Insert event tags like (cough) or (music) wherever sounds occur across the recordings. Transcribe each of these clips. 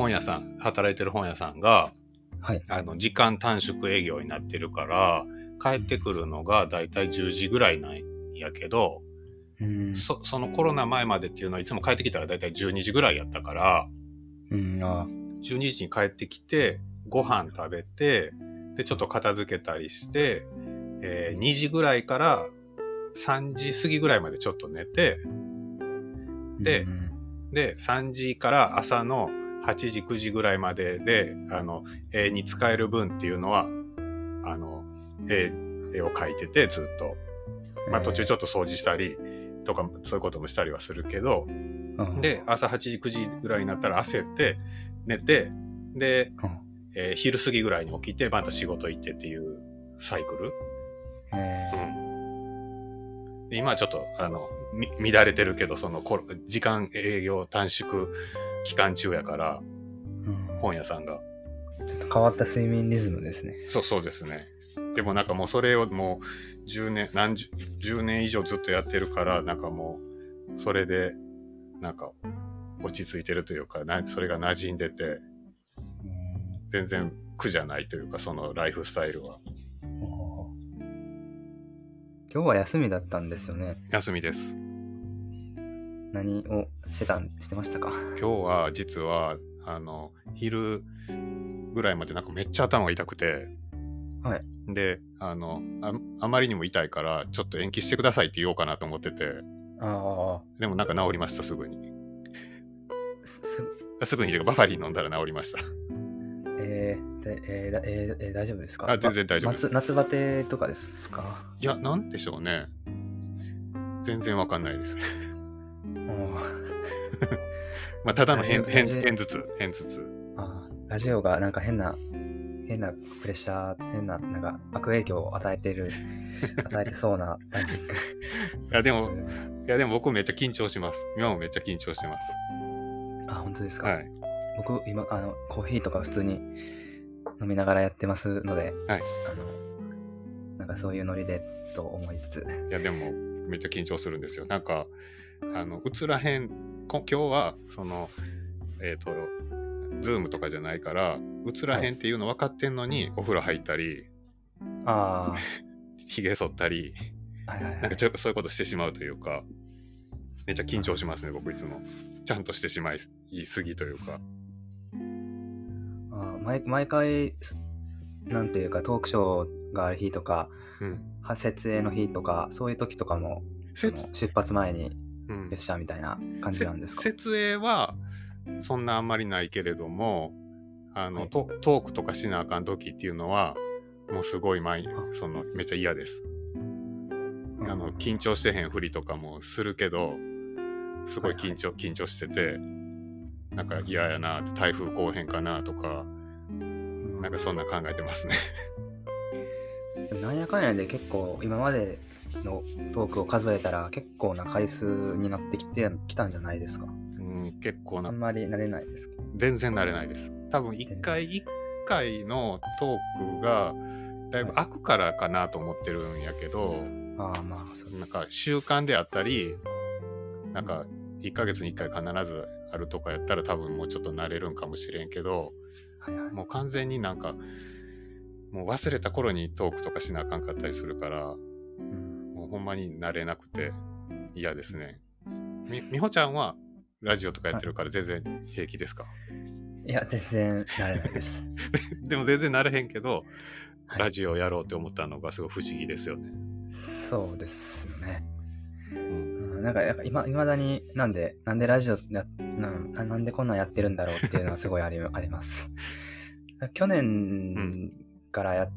本屋さん、働いてる本屋さんが、はい。あの、時間短縮営業になってるから、帰ってくるのがだいたい10時ぐらいなんやけど、うん。そ、そのコロナ前までっていうのはいつも帰ってきたらだいたい12時ぐらいやったから、うん、あ12時に帰ってきて、ご飯食べて、で、ちょっと片付けたりして、えー2時ぐらいから3時過ぎぐらいまでちょっと寝て、でうんで、3時から朝の8時、9時ぐらいまでで、あの、絵に使える分っていうのは、あの、絵、絵を描いててずっと。まあ途中ちょっと掃除したりとか、そういうこともしたりはするけど、うん。で、朝8時、9時ぐらいになったら焦って、寝て、で、うん。えー昼過ぎぐらいに起きて、また仕事行ってっていうサイクル。えで今はちょっと、あの、み乱れてるけど、その、こ時間営業短縮期間中やから、ーうん本屋さんが。ちょっと変わった睡眠リズムですね。そうそうですね。でもなんかもうそれをもう10年、何十、10年以上ずっとやってるから、なんかもう、それで、なんか、落ち着いてるというか、なそれが馴染んでて、うん全然苦じゃないというか、そのライフスタイルは。今日は休みだったんですよね。休みです。何をしてたん、してましたか？今日は実は、あの、昼ぐらいまでなんかめっちゃ頭が痛くて、はい。で、あの、ああまりにも痛いから、ちょっと延期してくださいって言おうかなと思ってて、あでもなんか治りました、すぐに。あ、す、すすぐにバファリン飲んだら治りました。えー、でえーだえーえー大丈夫ですか？あ全然大丈夫で夏バテとかですか？いや、なんでしょうね。全然わかんないです。うんまあ、ただの変、変、変頭痛、変頭痛。あーラジオがなんか変な変なプレッシャー変ななんか悪影響を与えてる (laughs) 与えてそうなタイミングいや、でも、いや、でも僕めっちゃ緊張します。今もめっちゃ緊張してます。あ本当ですか、はい。僕今あのコーヒーとか普通に飲みながらやってますので、はいあのなんかそういうノリでと思いつついや、でも、めっちゃ緊張するんですよ。なんか、あの、映らへん、こ今日は、その、えっ、と、ズームとかじゃないから、映らへんっていうの分かってんのに、お風呂入ったり、あ (laughs) ひげ剃ったり、あはいはいはいなんかちょそういうことしてしまうというか、めっちゃ緊張しますね、僕いつも。ちゃんとしてしまいいすぎというか。あー毎毎回なんていうかトークショーがある日とかうん。は設営の日とかそういう時とかも出発前にうん。よっしゃみたいな感じなんですか？せ設営はそんなあんまりないけれどもあの、はい。トトークとかしなあかん時っていうのはもうすごい前そのめっちゃ嫌です。あの緊張してへんふりとかもするけどすごい緊張、緊張しててなんか嫌やなって台風来おへんかなとかうんなんかそんな考えてますね。(laughs) なんやかんやで結構今までのトークを数えたら結構な回数になってきてきたんじゃないですか？うん、結構な。んあまり慣れないですか？全然慣れないです。多分一回一回のトークがだいぶ開くからかなと思ってるんやけど、ああまあそうなんか習慣であったり、なんか1ヶ月に1回必ずあるとかやったら多分もうちょっと慣れるんかもしれんけど、はいはい。もう完全になんか、もう忘れた頃にトークとかしなあかんかったりするから、うんほんまに慣れなくて嫌ですね。み、みほちゃんはラジオとかやってるから全然平気ですか、いや全然慣れないです (laughs) でも全然慣れへんけど、はいラジオやろうって思ったのがすごい不思議ですよね。そうですよねなんか、なんか今、いまだになんで、なんでラジオや、なんあなんでこんなんやってるんだろうっていうのはすごいありあります。(laughs) 去年からやっ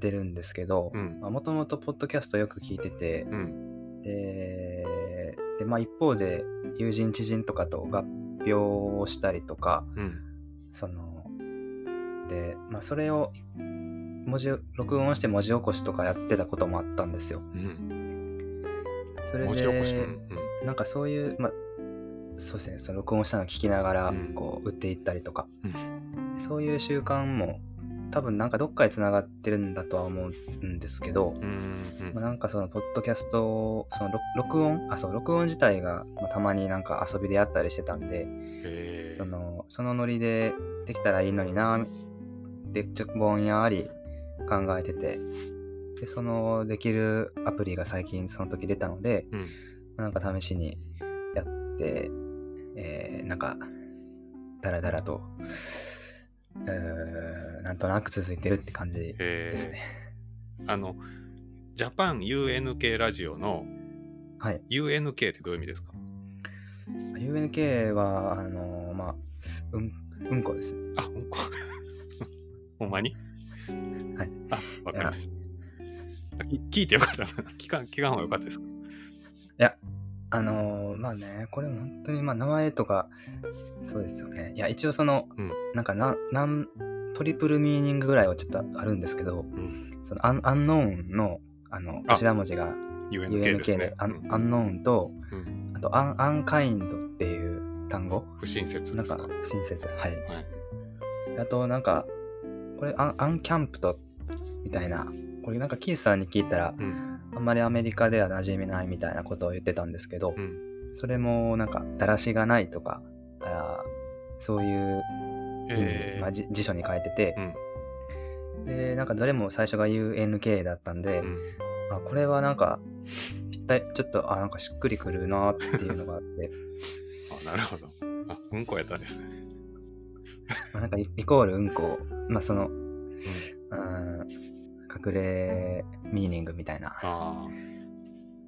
てるんですけど、うん。もともとポッドキャストよく聞いてて、うん。で、でまあ一方で友人知人とかと合表をしたりとか、うん。その、で、まあそれを文字、録音して文字起こしとかやってたこともあったんですよ。うん。それ文字起こし？うで、ん。なんかそういう、まあ、そうですね、その録音したのを聞きながらうん、こう、打っていったりとか、うんそういう習慣も多分なんかどっかで繋がってるんだとは思うんですけど、うんうん。まあ、なんかそのポッドキャストその録録音あそう録音自体が、まあ、たまになんか遊びでやったりしてたんでそのそのノリでできたらいいのになってちょぼんやり考えててでそのできるアプリが最近その時出たので、うん。なんか試しにやって、えーなんかダラダラと、えーなんとなく続いてるって感じですね。あのジャパン UNK ラジオのはい。UNK ってどういう意味ですか？UNK はあのまあうんうんこです。ね。あうんこ。(laughs) ほんまに？はい。あわかりました。聞いてよかった。な (laughs) 聞かん聞かん方がよかったですか？いや、あのーまあね、これ本当に、まあ名前とか、そうですよね。いや、一応その、うん。なんかな、なん、トリプルミーニングぐらいはちょっとあるんですけど、うん。そのアン、アンノーンの、あの、あ。頭文字が UNK です UNK ねで、アンうん。アンノーンと、うん。あと、アン、アンカインドっていう単語？不親切なんか？ですか、親切。はい。はい。あと、なんか、これ、アン、アンキャンプトみたいな、これなんかキースさんに聞いたら、うんあんまりアメリカでは馴染みないみたいなことを言ってたんですけど、うん。それもなんか、だらしがないとか、あーそういう意味、えー。まあ、じ辞書に書いててう、ん。で、なんかどれも最初が UNK だったんで、うん。あ、これはなんか、ぴったり、ちょっと、あ、なんかしっくりくるなっていうのがあって、(laughs) あなるほど。あうんこやったんですね。まあなんかイイコールうんこ、まあその、うん、隠れミーニングみたいな。ああ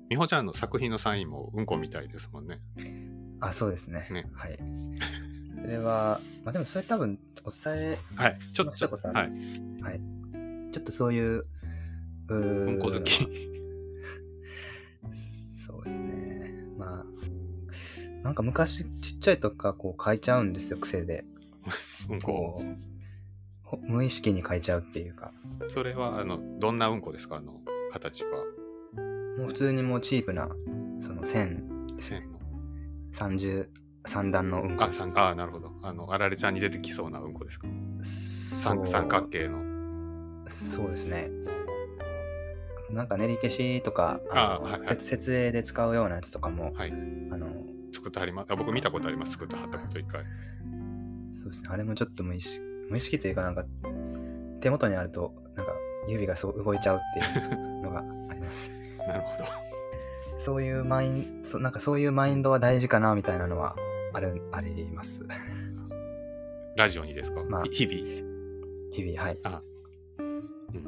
美穂ちゃんの作品のサインもうんこみたいですもんねあ、そうですね。ねはい。それは、まあでもそれ多分お伝え、はいちょっとしたことあるはいはい。ちょっとそういう、うーうんこ好きそうですね。まあ、なんか昔ちっちゃい時からこう書いちゃうんですよ、癖で。(laughs) うんここう、ほ無意識に書いちゃうっていうか。それはあのどんなうんこですか？あの形は。もう普通にもうチープな、その線。ですね。線の33段のうんこあ三あなるほど。あのあられちゃんに出てきそうなうんこですか？三三角形の。そうですね。なんか練り消しとか、のあはいはい。せ設営で使うようなやつとかも、はい。あの、作ってはります。あ僕見たことあります。作ってはったこと一回。そうですね。あれもちょっと無意識、無意識というかなんか、手元にあると、なんか指がそう動いちゃうっていうのがあります。(laughs) なるほど。そういうマインそなんかそういうマインドは大事かなみたいなのはある、あります。ラジオにですか、まあ。日々？日々、はい。あ。うん。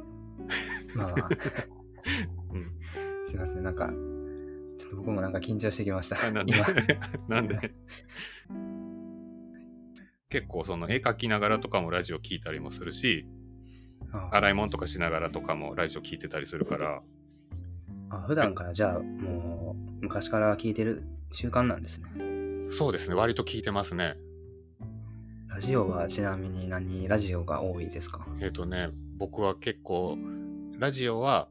まあまあ、(laughs) うん。すいません。なんか、ちょっと僕もなんか緊張してきました。あなんで？今。(laughs) なんで？結構その絵描きながらとかもラジオ聞いたりもするしあ洗い物とかしながらとかもラジオ聞いてたりするから。あ普段からじゃあもう昔から聞いてる習慣なんですね。そうですね割と聞いてますね。ラジオはちなみに何ラジオが多いですか？えっ、とね僕は結構ラジオは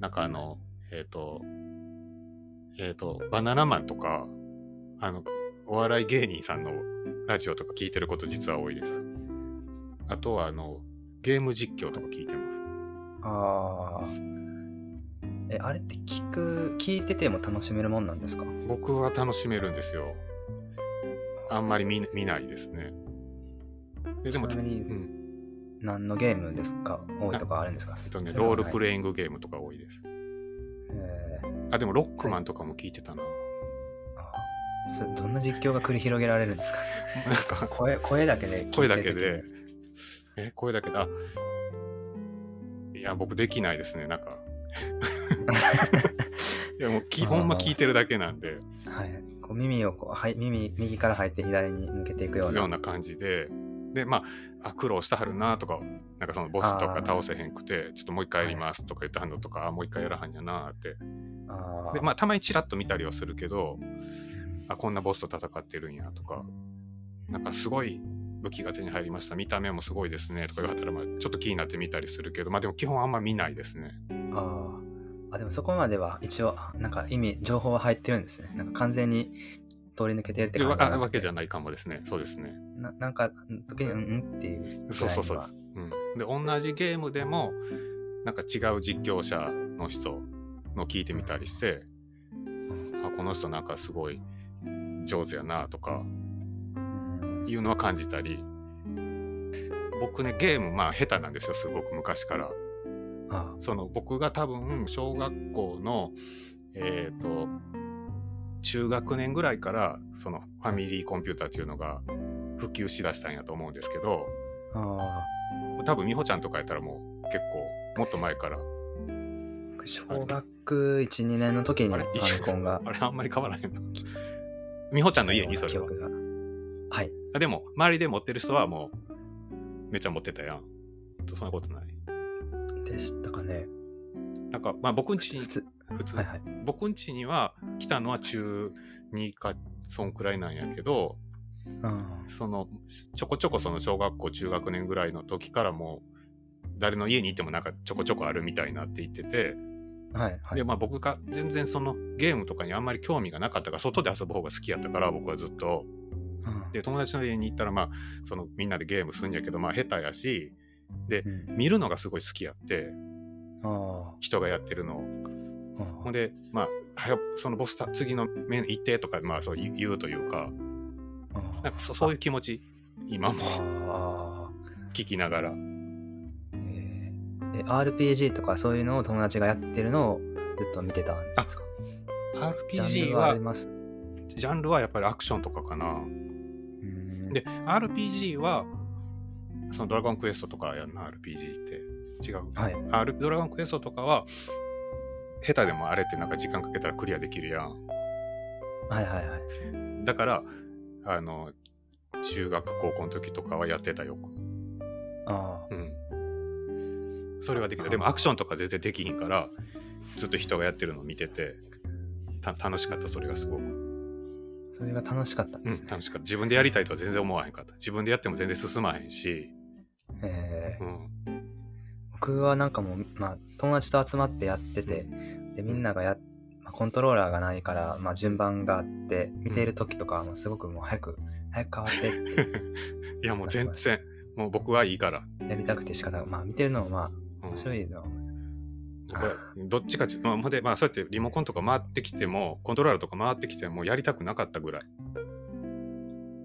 なんかあのえっ、とえっ、とバナナマンとかあのお笑い芸人さんのラジオとか聞いてること実は多いです。あとはあのゲーム実況とか聞いてます。ああ。え、あれって聞く、聞いてても楽しめるもんなんですか？僕は楽しめるんですよ。あんまり見見ないですね。ででもちなみにうん。何のゲームですか？多いとかあるんですか？えっとねロールプレイングゲームとか多いです。えー。あでもロックマンとかも聞いてたな、あそれどんな実況が繰り広げられるんですか？なんか。声声だけで声だけで。え声だけで。あ。いや僕できないですねなんか。(laughs) いやもう基本ま聞いてるだけなんで。はい、こう耳をこうはい耳右から入って左に向けていくような。ような感じで。でまああ苦労したはるなとかなんかそのボスとか倒せへんくてちょっともう一回やりますとか言ったのとか、あもう一回やらはんやなって。でまあたまにチラッと見たりはするけどあこんなボスと戦ってるんやとか。なんかすごい武器が手に入りました。見た目もすごいですね。とか言われたら、まあ、ちょっと気になって見たりするけど。まあでも基本あんま見ないですね。あー。あでもそこまでは一応なんか意味情報は入ってるんですね。なんか完全に通り抜けてるって感じなわけじゃないかもですね。そうですね。ななんか時にうんうんっていうそうそうそう。うん、で同じゲームでもなんか違う実況者の人の聞いてみたりして、あこの人なんかすごい上手やなとかうんいうのは感じたり。僕ねゲームまあ下手なんですよすごく昔から。あその僕が多分小学校のえっ、と中学年ぐらいからそのファミリーコンピューターっていうのが普及しだしたんやと思うんですけど。ああ。多分美穂ちゃんとかやったらもう結構もっと前から。あ小学12年の時にファミコンが。あれあんまり変わらへんの美穂ちゃんの家にそれは。はい。あでも周りで持ってる人はもうめっちゃ持ってたやん。そんなことない。でしたかね。なんかまあ僕んちに普通。普通、はいはい。僕ん家には来たのは中2かそんくらいなんやけどあそのちょこちょこその小学校中学年ぐらいの時からもう誰の家に行ってもなんかちょこちょこあるみたいなって言ってて、あはいはい。でまあ僕が全然そのゲームとかにあんまり興味がなかったから外で遊ぶ方が好きやったから僕はずっと。うん。で友達の家に行ったらまあそのみんなでゲームするんやけどまあ下手やしうん。見るのがすごい好きやってあ人がやってるのを。あほんでまあはよそのボスタ次の面行ってとかまあそう言うというかあなんかそそういう気持ち今も。聞きながら RPG とかそういうのを友達がやってるのをずっと見てたんですか？ジャン RPG ルはあはります？ジャンルはやっぱりアクションとかかな。うん。で RPG はそのドラゴンクエストとかやんな RPG って。違う、はい。R ドラゴンクエストとかは下手でもあれってなんか時間かけたらクリアできるやん。はいはいはい。だからあの中学高校の時とかはやってたよく。あ。うんそれはできたでもアクションとか全然できひんからずっと人がやってるのを見ててた楽しかったそれがすごく、あそれが楽しかったんうん、ですね、楽しかった。自分でやりたいとは全然思わへんかった。自分でやっても全然進まへんし、えー。うん、僕はなんかもう、まあ、友達と集まってやっててでみんながや、まあ、コントローラーがないから、まあ、順番があって見ている時とかはもうすごくもう早く早く変わってって。(laughs) いやもう全然もう僕はいいから。やりたくて仕方がまあ見てるのもまあうん面白いのは僕はどっちかっていうと、まあほんでまあそうやってリモコンとか回ってきてもコントローラーとか回ってきてもやりたくなかったぐらい。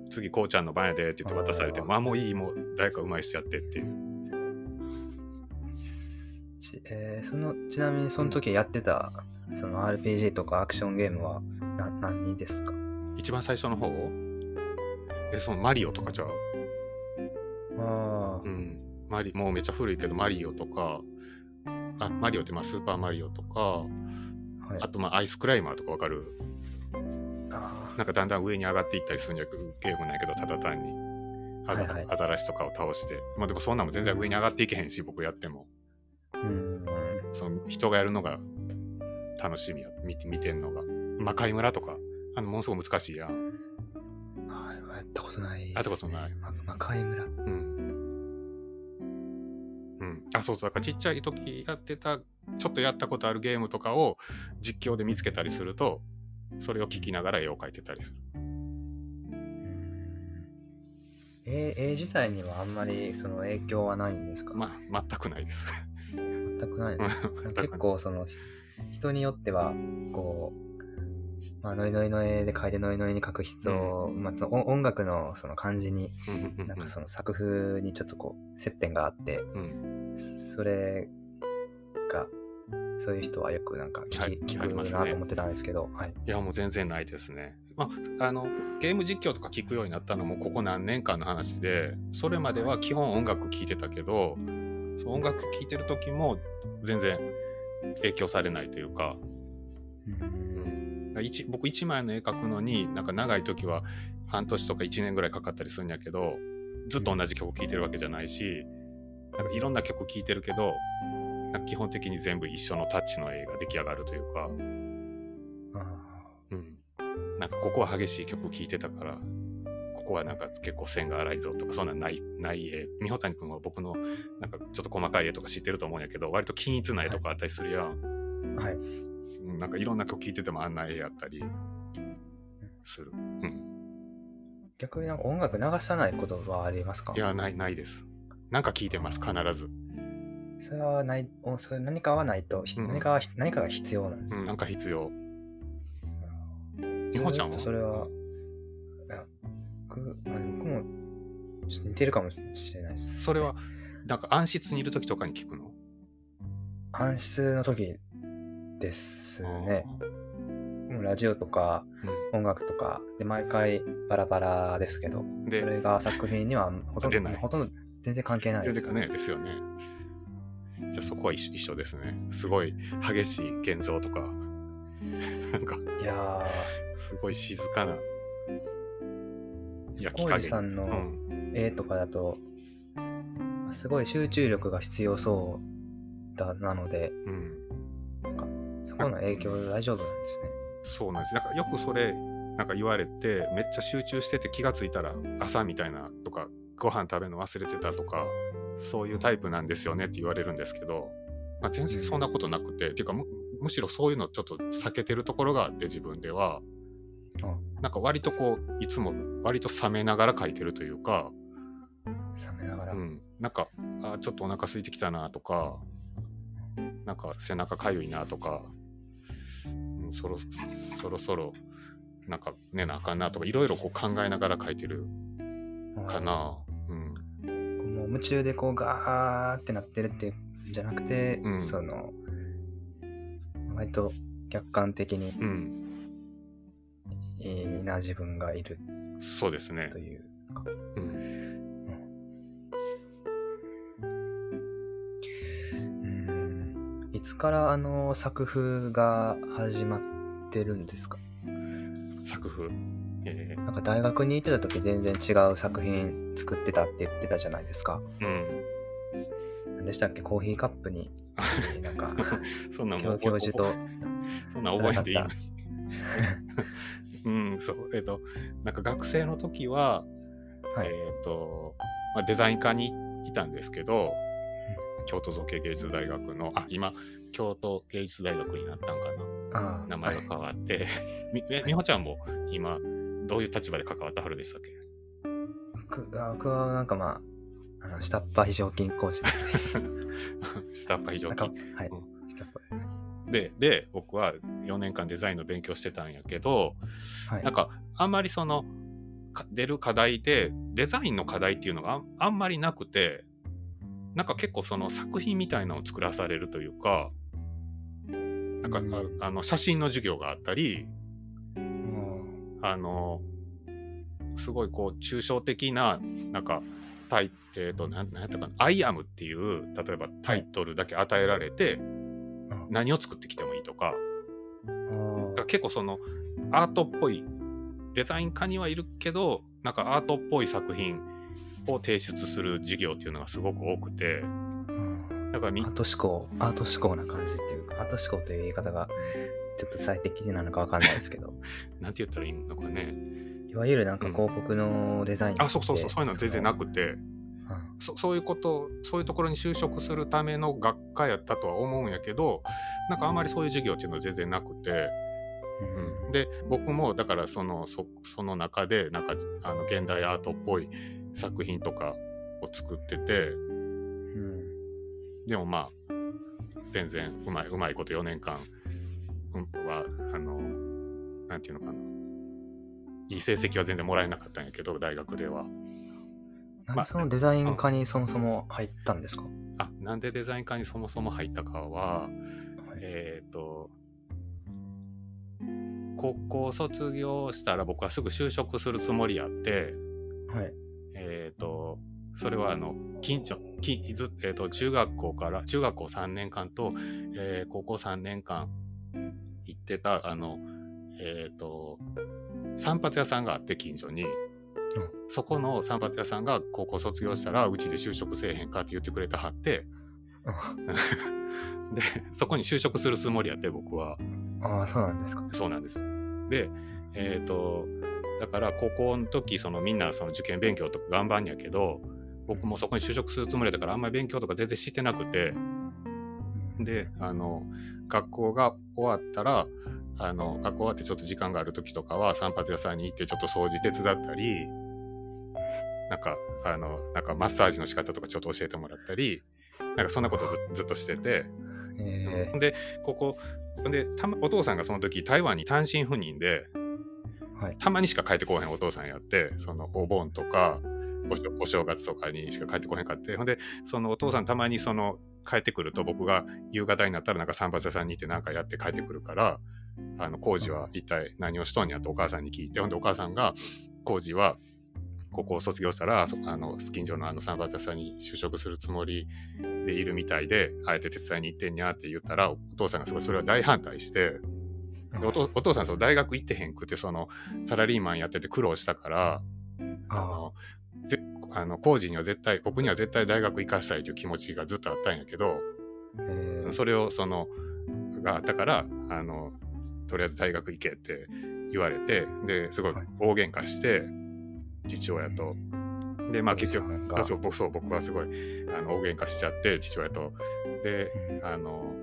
次こうちゃんの番やでって言って渡されてあー。まあもういいもう誰かうまい人やってっていう。ち,、えーそのちなみにその時やってたその RPG とかアクションゲームはな何ですか？一番最初の方えそのマリオとかじゃう？ああうんマリもうめっちゃ古いけどマリオとかあマリオってまあスーパーマリオとかはい。あとまあアイスクライマーとかわかる？あなんかだんだん上に上がっていったりするんやけどゲームなんやけどただ単に。アザ,、はいはい。アザラシとかを倒して。まあでもそんなんも全然上に上がっていけへんし僕やっても。ーうん。その人がやるのが楽しみや。見て見てんのが。魔界村とか。あのものすごい難しいやん。あーやったことないね、やったことない。ま魔界村。うんうん。あそうそう。だからちっちゃい時やってたちょっとやったことあるゲームとかを実況で見つけたりするとそれを聞きながら絵を描いてたりする。絵絵自体にはあんまりその影響はないんですか、まあ全くないです。全くないです。(laughs) 結構そのひ人によってはこう、まあ、ノリノリの絵で描いてノリノリに描く人、まあ、その音音楽のその感じになんかその作風にちょっとこう接点があってうん。それがそういう人はよくなんか聞き,、はい聞くなと思ってたんですけど、はい、いやもう全然ないですね。まあ、あのゲーム実況とか聞くようになったのもここ何年間の話でそれまでは基本音楽聴いてたけど音楽聴いてる時も全然影響されないというか、僕1枚の絵描くのになんか長い時は半年とか1年ぐらいかかったりするんやけどずっと同じ曲聴いてるわけじゃないしなんかいろんな曲聴いてるけどなんか基本的に全部一緒のタッチの絵が出来上がるというか。あうん、なんかここは激しい曲聴いてたからここはなんか結構線が荒いぞとかそんなんないない絵。美穂谷君は僕のなんかちょっと細かい絵とか知ってると思うんやけど割と均一な絵とかあったりするやん、ーはい。うんなんかいろんな曲聴いててもあんな絵やったりする、うん、逆になんか音楽流さないことはありますか？いやないないです。なんか聞いてます、必ず。それはない、おそれ何かはないと、ひうん。何か何かが必要なんですか、うん、なんか必要。ずみほちゃんは？それは、いや、僕、まあ、僕もちょっと似てるかもしれないです、それは、なんか暗室にいる時とかに聞くの？暗室の時ですね。もうラジオとかう音楽とかで毎回バラバラですけど、そ、れが作品にはほとんどほとんど全然関係ないです。ね、ですよね。じゃあそこは一緒ですね。すごい激しい現像とか、なんか、いやすごい静かな焼ー、き加減。さんのうん。絵とかだと、すごい集中力が必要そうだなので、うん。そこの影響大丈夫なんですね。そうなんです。なんかよくそれ、なんか言われて、めっちゃ集中してて気がついたら朝みたいなとか、ご飯食べるの忘れてたとか、そういうタイプなんですよねって言われるんですけど、まあ、全然そんなことなくて、っていうかむ、むしろそういうのちょっと避けてるところがあって自分では、あなんか割とこう、いつも割と冷めながら書いてるというか、冷めながら。うん、なんか、あちょっとお腹空いてきたなとか、なんか背中かゆいなとか、うん、そろそろそろ、なんか寝なあかんなとか、いろいろこう考えながら書いてるかな。うん。もう夢中でこうガーってなってるっていうんじゃなくて、うんその割と客観的にうん。いいな自分がいるそうですねと。いうか、うん。つからあの作風が始まってるんですか？作風？え。なんか大学に行ってた時全然違う作品作ってたって言ってたじゃないですか。ー、うん。何でしたっけ？コーヒーカップに。(laughs) なんかそんなんも教教授と。そんなん覚えていい。の (laughs) うん、そう。えっ、と、なんか学生の時は、はい。えっ、と、まあ、デザイン科にいたんですけど、京都造形芸術大学の、あ、今、京都芸術大学になったんかな。名前が変わって、(laughs) み、えみほちゃんも今、どういう立場で関わったはるでしたっけ？僕はなんかまああの下っ端非常勤講師です。(laughs) 下っ端非常勤。はい、う下っ端。で、で、僕は4年間デザインの勉強してたんやけど、はい。なんか、あんまりその、か出る課題で、デザインの課題っていうのがあんあんまりなくて、なんか結構その作品みたいなのを作らされるというか、なんか、うんああの、写真の授業があったり、うんあの、すごいこう、抽象的な、なんか、タイ、えっ、と、なん、なんやったかな、アイアムっていう、例えばタイトルだけ与えられて、何を作ってきてもいいとか、あだから結構そのアートっぽいデザイン科にはいるけどなんかアートっぽい作品を提出する授業っていうのがすごく多くて。うんだからみアート思考アート思考な感じっていうかアート思考という言い方がちょっと最適なのかわかんないですけど。(laughs) なんて言ったらいいのかね。いわゆるなんか広告のデザインあそうそうそうそういうのは全然なくくてそそういうことそういうところに就職するための学科やったとは思うんやけどなんかあんまりそういう授業っていうのは全然なくて、うん、で僕もだからそのそその中でなんかあの現代アートっぽい作品とかを作っててでもまあ全然うまいうまいこと4年間うんはあのなんていうのかな。いい成績は全然もらえなかったんやけど大学では。なんでそのデザイン科にそもそも入ったんですか、あなんでデザイン科にそもそも入ったかはえっ、と高校卒業したら僕はすぐ就職するつもりやってはい。えっ、とそれはあの近所きず、えー、と中学校から中学校3年間と、えー高校3年間行ってたあのえっ、と散髪屋さんがあって近所に、そこの散髪屋さんが高校卒業したらうちで就職せえへんかって言ってくれたはって。(laughs) でそこに就職するつもりやって僕は。ああそうなんですか。そうなんです。で、えっ、と、だから高校の時、そのみんなその受験勉強とか頑張んやけど、僕もそこに就職するつもりだからあんまり勉強とか全然してなくて、で、あの、学校が終わったら、あの、学校終わってちょっと時間がある時とかは散髪屋さんに行ってちょっと掃除手伝ったり、なんか、あの、なんかマッサージの仕方とかちょっと教えてもらったり、なんかそんなことずずっとしてて、えほんで、ここ、でたま、お父さんがその時台湾に単身赴任で、ーはい。たまにしか帰ってこうへんお父さんやって、そのお盆とか、お正お正月とかにしか帰ってこへんかって、ほんで、そのお父さんたまにその帰ってくると僕が夕方になったらなんか散髪屋さんに行ってなんかやって帰ってくるから、あの、工事は一体何をしとんやとお母さんに聞いて、ほんでお母さんが、工事は、ここを卒業したら、そあの、近所のあの散髪屋さんに就職するつもりでいるみたいで、あえて手伝いに行ってんにゃって言ったら、お父さんがすごいそれは大反対して、でお父お父さんその大学行ってへんくてそのサラリーマンやってて苦労したからあのぜあの工事には絶対僕には絶対大学行かしたいという気持ちがずっとあったんやけどえーそれをそのがあったからあのとりあえず大学行けって言われてですごいはい。大喧嘩して父親と。でまあ結局あそう僕そう僕はすごいあの大喧嘩しちゃって父親と。でうん。あの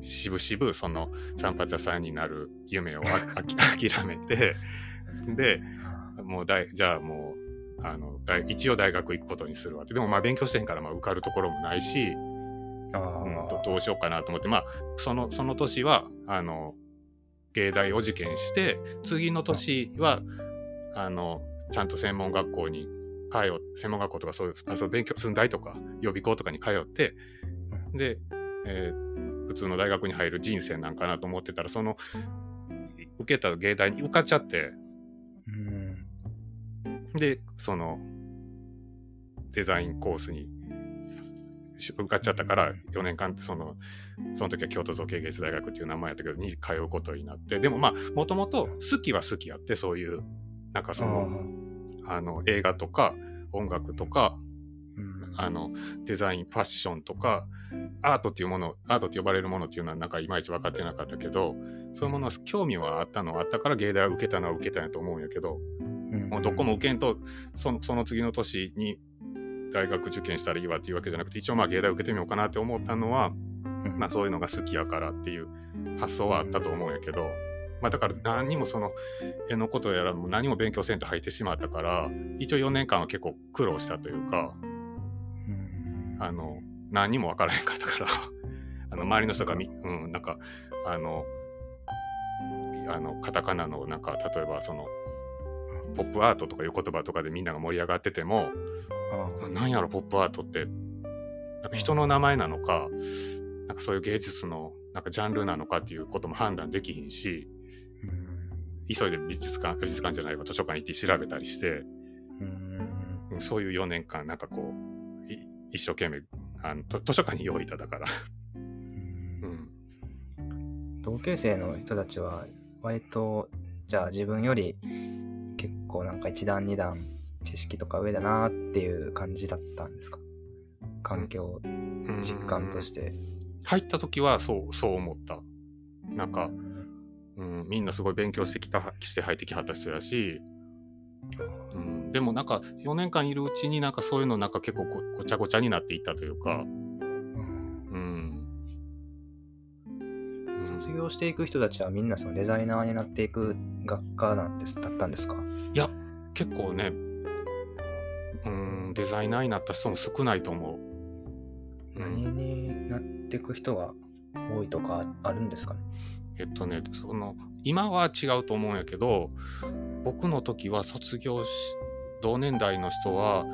しぶしぶその散髪屋さんになる夢をああき (laughs) 諦めてでもう大じゃあもうあの大一応大学行くことにするわってでもまあ勉強してへんからまあ受かるところもないし、あうん、ーどどうしようかなと思って。まあそのその年はあの芸大を受験して次の年はあのちゃんと専門学校に通っ専門学校とかそういうあそう勉強寸大とか予備校とかに通ってで、えー普通の大学に入る人生なんかなと思ってたらその受けた芸大に受かっちゃってうんでそのデザインコースにし受かっちゃったから4年間そのその時は京都造形芸術大学っていう名前やったけどに通うことになってでもまあもともと好きは好きやってそういうなんかそのあの映画とか音楽とかうん。あのデザインファッションとかアートっていうものアートって呼ばれるものっていうのはなんかいまいち分かってなかったけどそういうものは興味はあったのはあったから芸大は受けたのは受けたんやと思うんやけどうん。もうどこも受けんとそのその次の年に大学受験したらいいわっていうわけじゃなくて一応まあ芸大受けてみようかなって思ったのは、うん。まあ、そういうのが好きやからっていう発想はあったと思うんやけど、まあ、だから何にもその絵のことやらも何も勉強せんと入ってしまったから一応4年間は結構苦労したというかうん。あの何にも分からへんかったから (laughs) あの周りの人がみ、うん、なんかあのあのカタカナのなんか例えばそのポップアートとかいう言葉とかでみんなが盛り上がっててもなんやろポップアートって。なんか人の名前なのかなんかそういう芸術のなんかジャンルなのかっていうことも判断できひんしうん。急いで美術館美術館じゃないわ図書館行って調べたりしてうん。うんそういう4年間なんかこうい一生懸命あのと図書館に用意いただから、うん。うん、同級生の人たちは割とじゃあ自分より結構なんか一段二段知識とか上だなっていう感じだったんですか？環境実感として。入った時はそうそう思った。なんか、うん、みんなすごい勉強してきたして入ってきはった人やし、うん、でもなんか4年間いるうちになんかそういうのなんか結構ごごちゃごちゃになっていったというか、卒業していく人たちはみんなそのデザイナーになっていく学科なんですだったんですか？いや結構ね、うん、デザイナーになった人も少ないと思う。うん。何になっていく人が多いとかあるんですかね？えっとね、その、今は違うと思うんやけど、僕の時は卒業し、同年代の人は、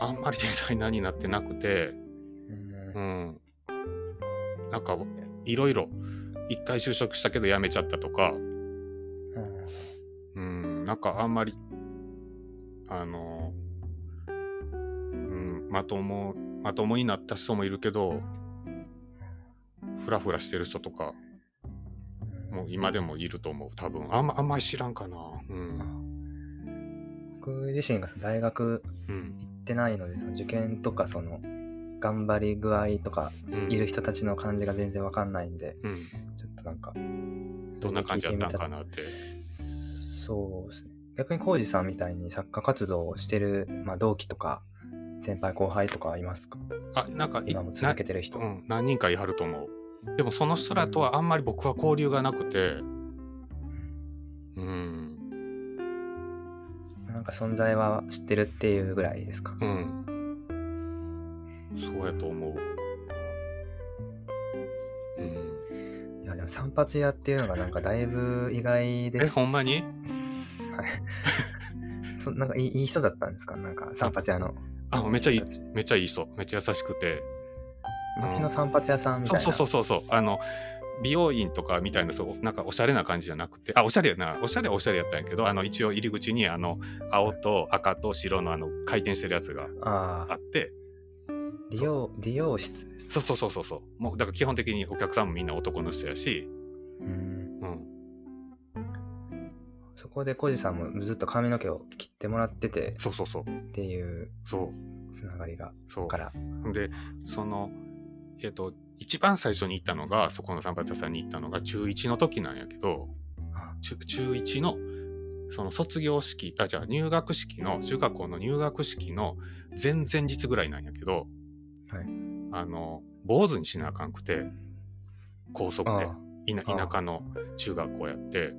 あんまりデザイナーになってなくて、うん。なんか、いろいろ、一回就職したけど辞めちゃったとか、うん、なんかあんまり、あの、うん、まとも、まともになった人もいるけど、ふらふらしてる人とか、もう今でもいると思う、多分。あんま、あんまり知らんかな。うん。僕自身が大学うん。行ってないのでその受験とかその頑張り具合とかうんいる人たちの感じが全然わかんないんでうん。ちょっとなんかどんな感じだったんかなって。そうですね逆に浩二さんみたいに作家活動をしてる、まあ、同期とか先輩後輩とかいますか？あ、なんかい、今も続けてる人なうん、何人かいはると思う。でもその人らとはあんまり僕は交流がなくて、うん。なんか存在は知ってるっていうぐらいですか？うん。そうやと思う。うん。いや、でも散髪屋っていうのがなんかだいぶ意外でえ、す。ほんまに？はい。そ (laughs) なんかいいいい人だったんですか？なんか散髪屋の。あ、めっちゃいいめっちゃいい人。めっちゃ優しくて。街の散髪屋さんみたそういな。そうそうそうそう。あの、美容院とかみたいな、そう、なんかおしゃれな感じじゃなくて、あ、おしゃれやな、おしゃれはおしゃれやったんやけど、あの、一応入り口に、あの、青と赤と白のあの、回転してるやつがあって、理容、理容室です。そうそうそうそうそう。もう、だから基本的にお客さんもみんな男の人やし、うん。うん。そこでコジさんもずっと髪の毛を切ってもらっててそうそうそう。っていうそう。つながりがそう。から。で、その、えっ、と、一番最初に行ったのが、そこの散髪屋さんに行ったのが中1の時なんやけど、あ中中1の、その卒業式、あ、じゃあ入学式の、中学校の入学式の前々日ぐらいなんやけど、はい。あの、坊主にしなあかんくて、高速であ、田あ田舎の中学校やって、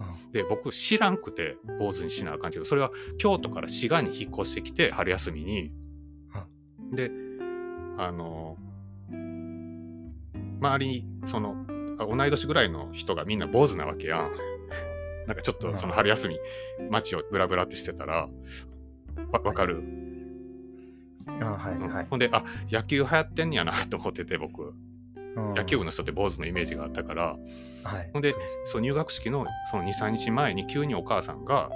あで、僕知らんくて坊主にしなあかんけど、それは京都から滋賀に引っ越してきて、春休みにあ。で、あの、周りに、その、あ同い年ぐらいの人がみんな坊主なわけやん。なんかちょっとその春休み、街をブラブラってしてたら、わわかる、あはいうん。はい。ほんで、あ、野球流行ってんやなと思ってて、僕。野野球部の人って坊主のイメージがあったから、はい。ほんでそう入学式のその23日前に急にお母さんが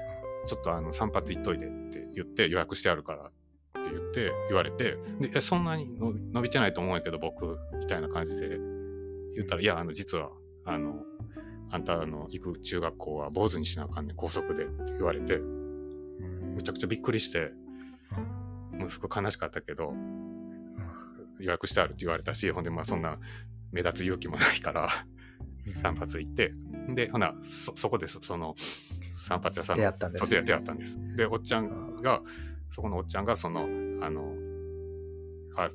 「ちょっとあの散髪行っといて」って言って予約してあるからって言って言われてでえそんなにの伸びてないと思うんやけど僕みたいな感じで言ったら「いやあの実はあのあんたの行く中学校は坊主にしなあかんねん高速で」って言われてうん。むちゃくちゃびっくりしてもうすごい悲しかったけど予約してあるって言われたしほんでまあそんな目立つ勇気もないから。散髪行って、で、ほな、そ、そこです、その、散髪屋さん出会ったんですそう出会ったんです。で、おっちゃんが、そこのおっちゃんが、その、あの、あ、あ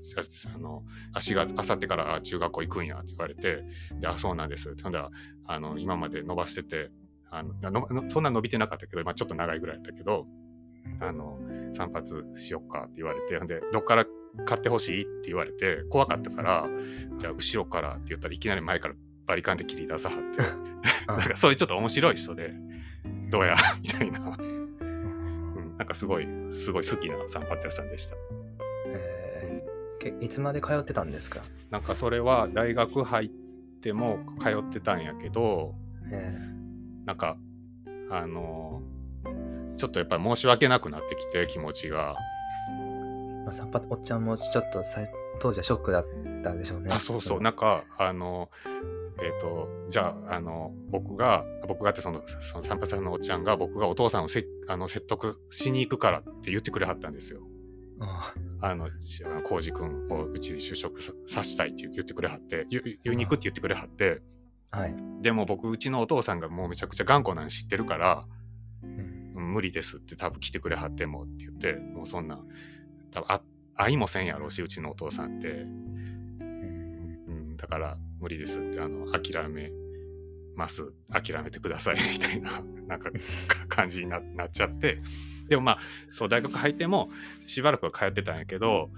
あの、足が、あさってからあ中学校行くんやって言われて、で、あ、そうなんです。ほんで、あの、今まで伸ばしてて、あの、ののそんな伸びてなかったけど、まあちょっと長いぐらいだったけど、あの、散髪しよっかって言われて、で、どっから買ってほしいって言われて、怖かったから、じゃあ後ろからって言ったらいきなり前からバリカンで切り出さはって、あ (laughs) なんかそういうちょっと面白い人で、どうやみたいな、うん。うん、なんかすごい、すごい好きな散髪屋さんでした。えー。けいつまで通ってたんですか？なんかそれは大学入っても通ってたんやけど、えなんか、あのちょっとやっぱり申し訳なくなってきて気持ちが。ーまあ、散髪おっちゃんもちょっと当時はショックだったでしょうね。あ、そうそう。んなんか、あの、えっ、と、じゃあ、あの、僕が、僕がってその、その散髪屋のおっちゃんが僕がお父さんをせあの説得しに行くからって言ってくれはったんですよ。ああの、浩二君をうちに就職ささしたいって言ってくれはって、ゆ言いに行くって言ってくれはって、はい。でも僕、うちのお父さんがもうめちゃくちゃ頑固なん知ってるから、無理ですって多分来てくれはってもって言って、もうそんな、多分あ愛もせんやろうし、うちのお父さんって。うん、だから無理ですって、あの、諦めます。諦めてくださいみたいな、なんか、感じにななっちゃって。でもまあ、そう、大学入っても、しばらくは通ってたんやけど、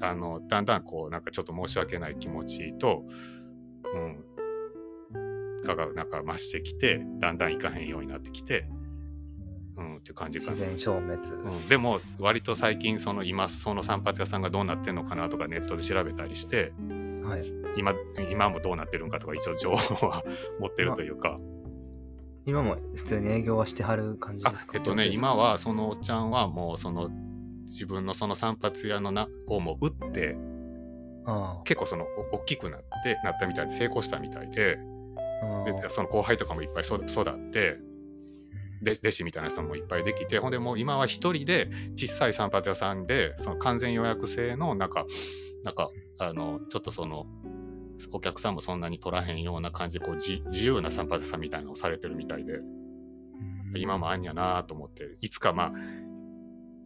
あの、だんだんこう、なんかちょっと申し訳ない気持ちと、うん、がが、なんか増してきて、だんだん行かへんようになってきて、うん、っていう感じかな。自然消滅。うん、でも割と最近その今その散髪屋さんがどうなってんのかなとかネットで調べたりしてはい。今今もどうなってるんかとか一応情報は (laughs) 持ってるというか今も普通に営業はしてはる感じあですか？えっとね今はそのおっちゃんはもうその自分のその散髪屋のなをもう打ってあ結構そのお大きくなってなったみたいで成功したみたいであ。でその後輩とかもいっぱいそ育ってで弟子みたいな人もいっぱいできてほんでもう今は一人で小さい散髪屋さんでその完全予約制のなんかなんかあのちょっとそのお客さんもそんなに取らへんような感じでこう自自由な散髪屋さんみたいなのをされてるみたいでうん。今もあんやなと思っていつかまあ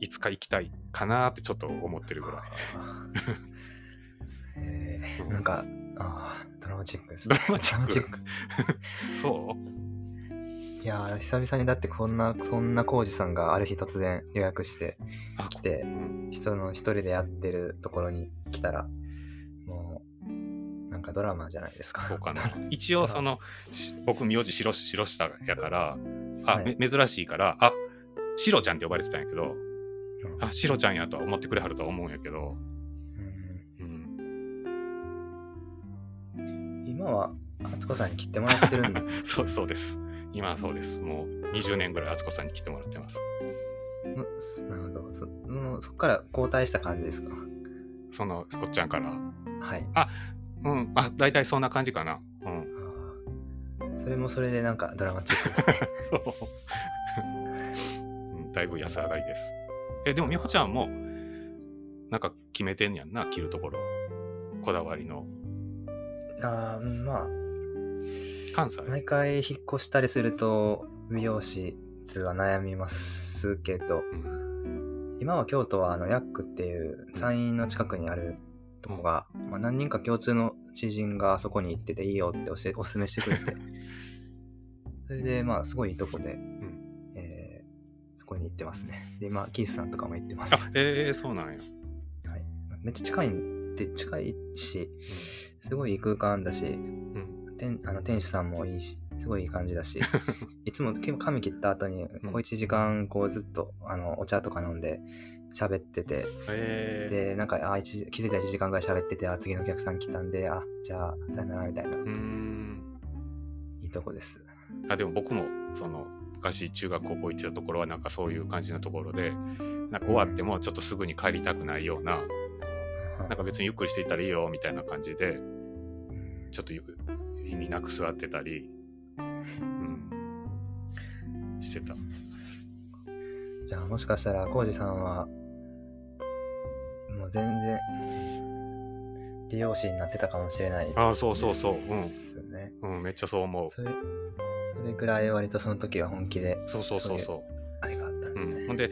いつか行きたいかなってちょっと思ってるぐらい。(laughs) えー。なんか、ああ、ドラマチックですドラマチック。ドラマチック。(laughs) そう？いやー久々にだってこんなそんな浩二さんがある日突然予約してあ来てうん人の一人でやってるところに来たらもうなんかドラマじゃないですかそうかな。(laughs) 一応その、し僕名字白し白下やから、あ、はいめ珍しいから、あ、シロちゃんって呼ばれてたんやけど、うんあ、シロちゃんやとは思ってくれはるとは思うんやけど、うんうん。今は敦子さんに切ってもらってるんだ (laughs) そう、そうです。今はそうです。もう20年ぐらい敦子さんに来てもらってます。なるほどそもうそっから交代した感じですか？その、こっちゃんから。はいうん、あ、大体そんな感じかな。うん。それもそれでなんかドラマチックですね (laughs) そう。(laughs) うんだいぶ安上がりです。え、でも美穂ちゃんも、なんか決めてんやんな、着るところ。こだわりの。あーうんまあ関西、毎回引っ越したりすると美容師は悩みますけどうん。今は京都はあのヤックっていう山陰の近くにあるとこが、まあ、何人か共通の知人がそこに行ってていいよって教えおすすめしてくれて。(laughs) それでまあすごいいいとこで、ん。えーそこに行ってますね。で今キースさんとかも行ってまあす、、えー、そうなんや。はい、めっちゃ近いんで近いしすごいいい空間だしうん。店あの店主さんもいいしすごいいい感じだし (laughs) いつも結構髪切った後にうん。こう1時間こうずっとあのお茶とか飲んで喋っててえー、でなんかあ一時気づいたら1時間ぐらい喋っててあ次のお客さん来たんであじゃあさよならみたいな。うーん。いいとこです。あ、でも僕も、その、昔中学高校行ってたところはなんかそういう感じのところで、なんか終わってもちょっとすぐに帰りたくないような、なんか別にゆっくりしていったらいいよみたいな感じで、うん。ちょっとゆ意味なく座ってたり、うん、してた。じゃあもしかしたら浩二さんはもう全然美容師になってたかもしれないああ、そうそうそう。うん。うん、めっちゃそう思う。それそれぐらい割とその時は本気でそうそうそうそあれがあったんう。ですね、うん、ほんで、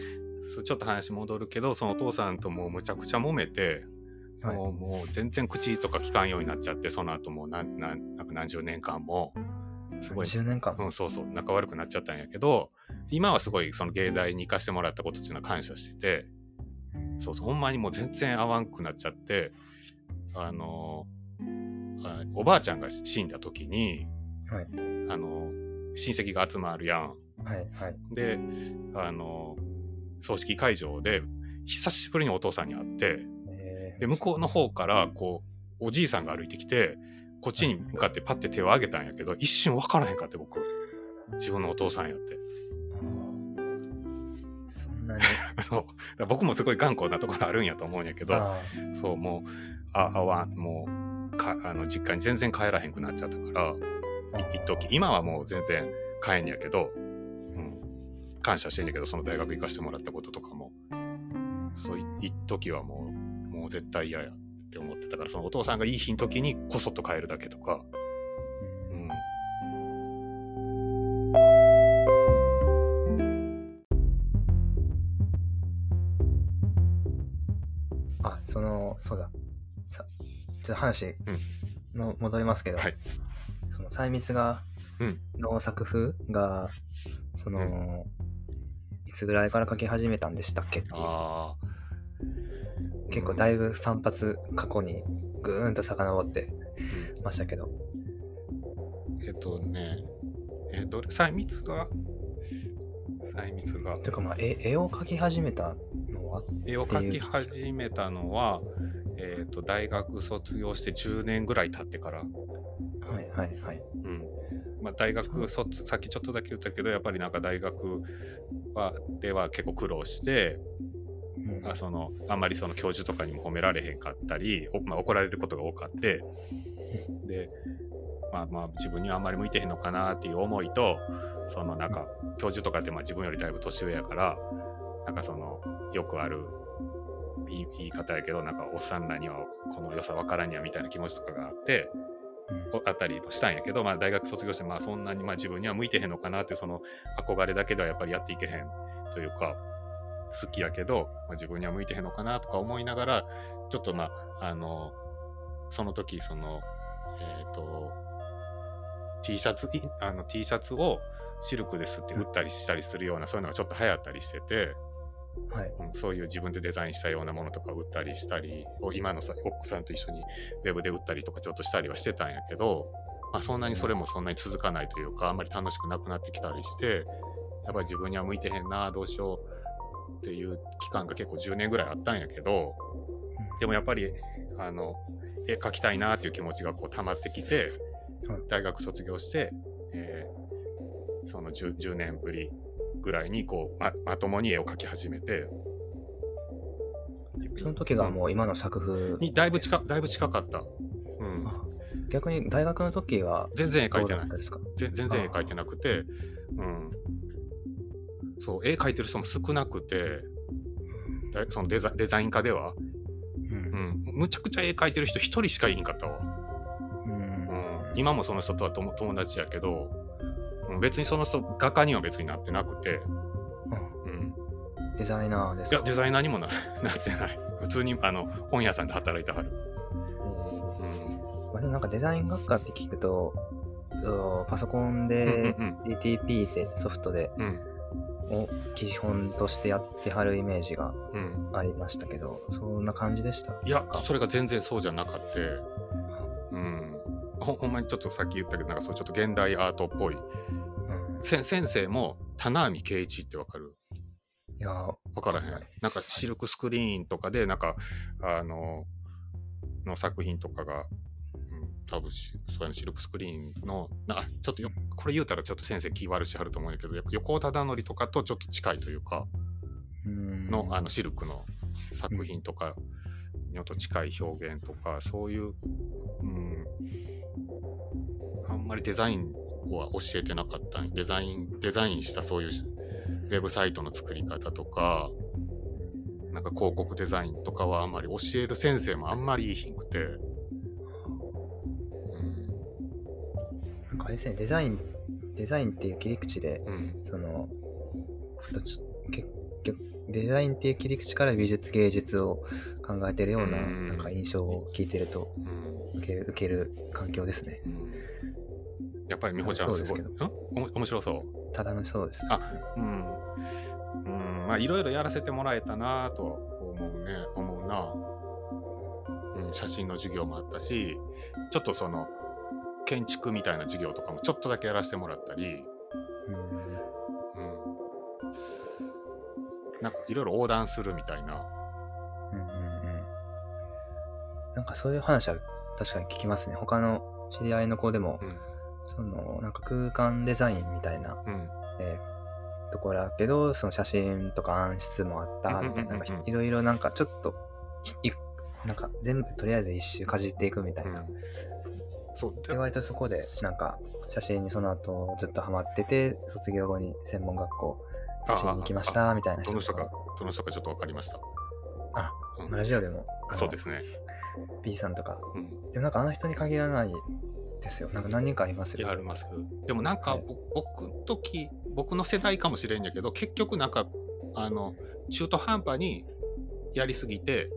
そちょっと話戻るけど、そのお父さんともうむちゃくちゃ揉めて、はい。もうもう全然口とか聞かんようになっちゃって、その後もう何何なんか何十年間も、すごい、10年間うん、そうそう、仲悪くなっちゃったんやけど、今はすごいその芸大に行かしてもらったことっていうのは感謝してて、そうそう、ほんまにもう全然合わんくなっちゃって、あのあおばあちゃんが死んだ時に、はい。あの親戚が集まるやん。はいはい。で、あの葬式会場で、久しぶりにお父さんに会って、えーで、向こうの方から、こう、おじいさんが歩いてきて、こっちに向かってパッて手を挙げたんやけど、一瞬分からへんかって、僕。自分のお父さんやって。そんなに (laughs) そう。僕もすごい頑固なところあるんやと思うんやけど、あそう、もう、あ、あわん、もう、か、あの、実家に全然帰らへんくなっちゃったから、い一時今はもう全然帰んやけど、うん。感謝してんやけど、その大学行かしてもらったこととかも、そう、い一時はもう、もう絶対嫌やって思ってたから、そのお父さんがいい日の時にこそっと帰るだけとか、ーうん。あそのそうだ。さちょっと話の戻りますけど、はい。その細密画うん。の作風がその、いつぐらいから描き始めたんでしたっけっていう。ああ。結構だいぶ散髪過去にぐーんと遡ってうんましたけどえっとね、え、どれ、細密が細密が。というかまあ絵絵を描き始めたのは？絵を描き始めたのは、えっ、と、大学卒業して10年ぐらい経ってから。はいはいはいうん。まあ、大学卒、さっきちょっとだけ言ったけど、やっぱりなんか大学は、では結構苦労して、うんあそのあんまりその教授とかにも褒められへんかったり、おまあ、怒られることが多かって。でまあまあ自分にはあんまり向いてへんのかなっていう思いとそのなんか教授とかってまあ自分よりだいぶ年上やからなんかそのよくある言い方やけどなんかおっさんらにはこの良さ分からんやみたいな気持ちとかがあってあったりもしたんやけど、まあ、大学卒業してまあそんなにまあ自分には向いてへんのかなってその憧れだけではやっぱりやっていけへんというか好きやけど、まあ、自分には向いてへんのかなとか思いながらちょっとまああのその時そのえっ、と T シャツいあの T シャツをシルクですって売ったりしたりするような、そういうのがちょっと流行ったりしてて、はい。うんそういう自分でデザインしたようなものとか売ったりしたり、を今のさ奥さんと一緒にウェブで売ったりとかちょっとしたりはしてたんやけど、まあ、そんなにそれもそんなに続かないというか、あんまり楽しくなくなってきたりして、やっぱり自分には向いてへんな、どうしようっていう期間が結構10年ぐらいあったんやけど、でもやっぱり、あの、絵描きたいなっていう気持ちがこう溜まってきてはい、大学卒業して、えーその 10, 10年ぶりぐらいにこうままともに絵を描き始めて、その時がもう今の作風。にだいぶ近だいぶ近かった。うん、あ逆に大学の時は全然絵描どい。うてない全然絵描いてなくて、うん、そう絵描いてる人も少なくてだそのデザデザイン科では、うん。うん、むちゃくちゃ絵描いてる人一人しかいんかったわ。うん。うん、今もその人とは友友達やけど、うん、別にその人画家には別になってなくて、うん、デザイナーですか？いやデザイナーにもな (laughs) なってない。普通にあの本屋さんで働いてはる、うんうん、まあ、でもなんかデザイン学科って聞くと、パソコンでうん DTP ってソフトでうんを基本としてやってはるイメージがうん。ありましたけど、そんな感じでした？いやそれが全然そうじゃなかって、うん、ほほんまにちょっとさっき言ったけどなんかそうちょっと現代アートっぽい。うん。せ先生も棚網圭一ってわかる？いやー、わからへん。なんかシルクスクリーンとかで、なんか、あの、の作品とかが、うん、多分し、そうやね、シルクスクリーンの、なあちょっとよ、これ言うたらちょっと先生気悪しはると思うんやけど、よ横尾忠則とかとちょっと近いというか、うん。の、あの、シルクの作品とかにと近い表現とか、そういう、うん、あんまりデザインは教えてなかったんデザイン、デザインしたそういうウェブサイトの作り方とか、なんか広告デザインとかはあんまり教える先生もあんまりいいひんくて、なんかあれですね、デザイン、デザインっていう切り口で、うん、その、結局、デザインっていう切り口から美術芸術を考えてるような、うんなんか印象を聞いてるとうん、受ける受ける環境ですね。うん。やっぱり美穂ちゃんはすごい、そううん？おも面白そう。ただのそうです。あうん。うん、まあいろいろやらせてもらえたなとは思うね、思うな。うん、写真の授業もあったし、ちょっとその、建築みたいな授業とかもちょっとだけやらせてもらったり、うんうん。なんかいろいろ横断するみたいな。うんうんうんなんかそういう話は確かに聞きますね。他の知り合いの子でも、うん。そのなんか空間デザインみたいな、うん。えーところだけど、その写真とか暗室もあったみたいな、いろいろなんかちょっとなんか全部とりあえず一周かじっていくみたいな。うん。そう。で割とそこでなんか写真にその後ずっとハマってて、卒業後に専門学校写真に行きましたみたいなどの人かが、どの人かちょっとわかりました。あ、うんラジオでも、そうですね。B さんとかうん。でもなんかあの人に限らないですよ。なんか何人かいますよ。やります。でもなんか、はいぼ僕の時、僕の世代かもしれんやけど、結局なんか、あの、中途半端にやりすぎて、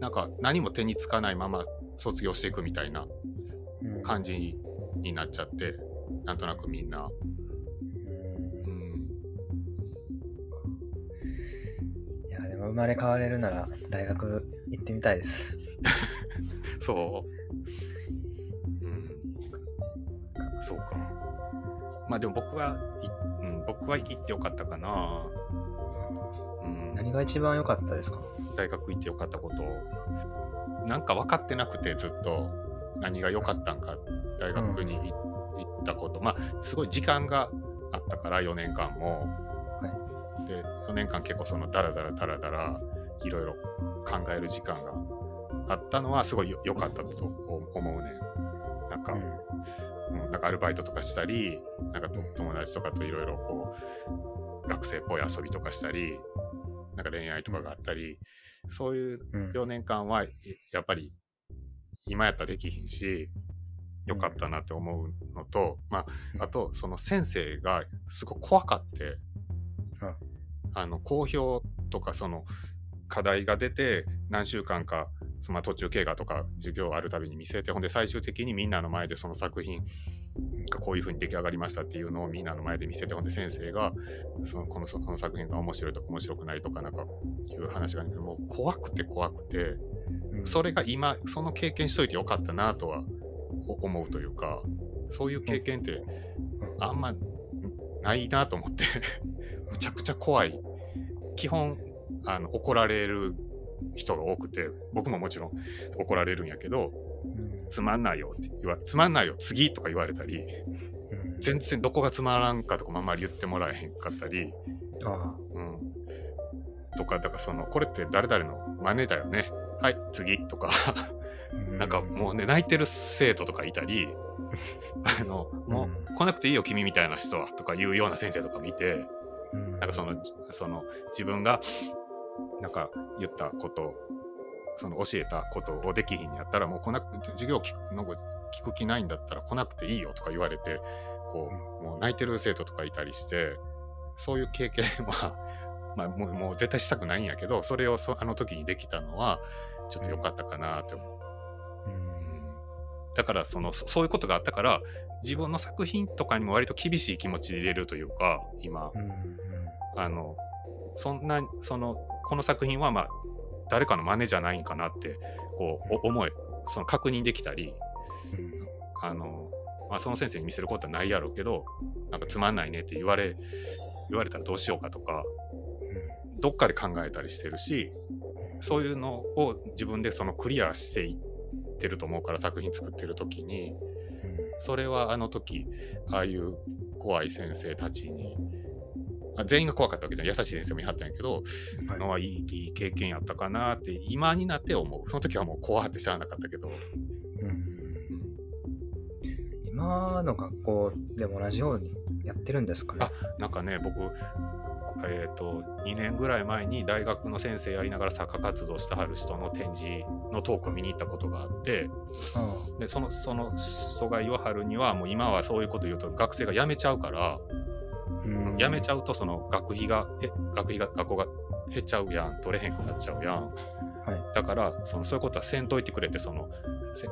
なんか何も手につかないまま卒業していくみたいなうん感じになっちゃって、なんとなくみんな。うんうん。いや、でも生まれ変われるなら大学行ってみたいです。そう？うん。そうか。まあでも僕は、いうん、僕は行ってよかったかな。うん。何が一番良かったですか？大学行ってよかったことなんか分かってなくてずっと。何が良かったんか大学にい行ったこと。まあすごい時間があったから4年間も、で4年間結構そのダラダラダラダラいろいろ考える時間があったのはすごいよ良かったと思うねなんか、うん、なんかアルバイトとかしたりなんかと友達とかといろいろこう学生っぽい遊びとかしたりなんか恋愛とかがあったり、そういううん。4年間はやっぱり今やったらできひんしよかったなって思うのと、まああとその先生がすごい怖かって、うんあの公表とかその課題が出て何週間かまあ途中経過とか授業あるたびに見せてほんで最終的にみんなの前でその作品こういう風に出来上がりましたっていうのをみんなの前で見せてほんで先生がそのこのその作品が面白いとか面白くないとかなんかいう話があるけどもう怖くて怖くてそれが今その経験しといてよかったなとは思うというかそういう経験ってあんまないなと思ってむちゃくちゃ怖い。基本あの怒られる人が多くて僕ももちろん怒られるんやけどつまんないよって言わつまんないよ次とか言われたり全然どこがつまらんかとかもあんまり言ってもらえへんかったり、うん、とかだからそのこれって誰々の真似だよね。はい次とか。なんかもうね泣いてる生徒とかいたり (laughs) あのもう来なくていいよ君みたいな人はとか言うような先生とか見てなんかそのその自分がなんか言ったことその教えたことをできひんやったらもう来なくて授業聞くの聞く気ないんだったら来なくていいよとか言われてこうもう泣いてる生徒とかいたりしてそういう経験はまあもうもう絶対したくないんやけどそれをそあの時にできたのはちょっと良かったかなって思う。だからそのそういうことがあったから自分の作品とかにも割と厳しい気持ちで入れるというか今、あのそんなそのこの作品はまあ誰かの真似じゃないんかなってこう思えその確認できたり、あのまあ、その先生に見せることはないやろうけどなんかつまんないねって言われ言われたらどうしようかとかどっかで考えたりしてるしそういうのを自分でそのクリアしていってると思うから作品作ってる時にそれはあの時ああいう怖い先生たちにあ全員が怖かったわけじゃん。優しい先生もいはったんやけど、はい、のはいいいい経験やったかなって今になって思う。その時はもう怖ってしゃあなかったけど、うん、うん、今の学校でも同じようにやってるんですかね？あなんかね僕えーと、2年ぐらい前に大学の先生やりながら作家活動してはる人の展示のトークを見に行ったことがあって、うん、でそのその人が言わはるにはもう今はそういうこと言うと学生が辞めちゃうから、うん、辞めちゃうとその学費が学費が学校が減っちゃうやん取れへんくなっちゃうやん、はい、だからそのそういうことはせんといてくれてその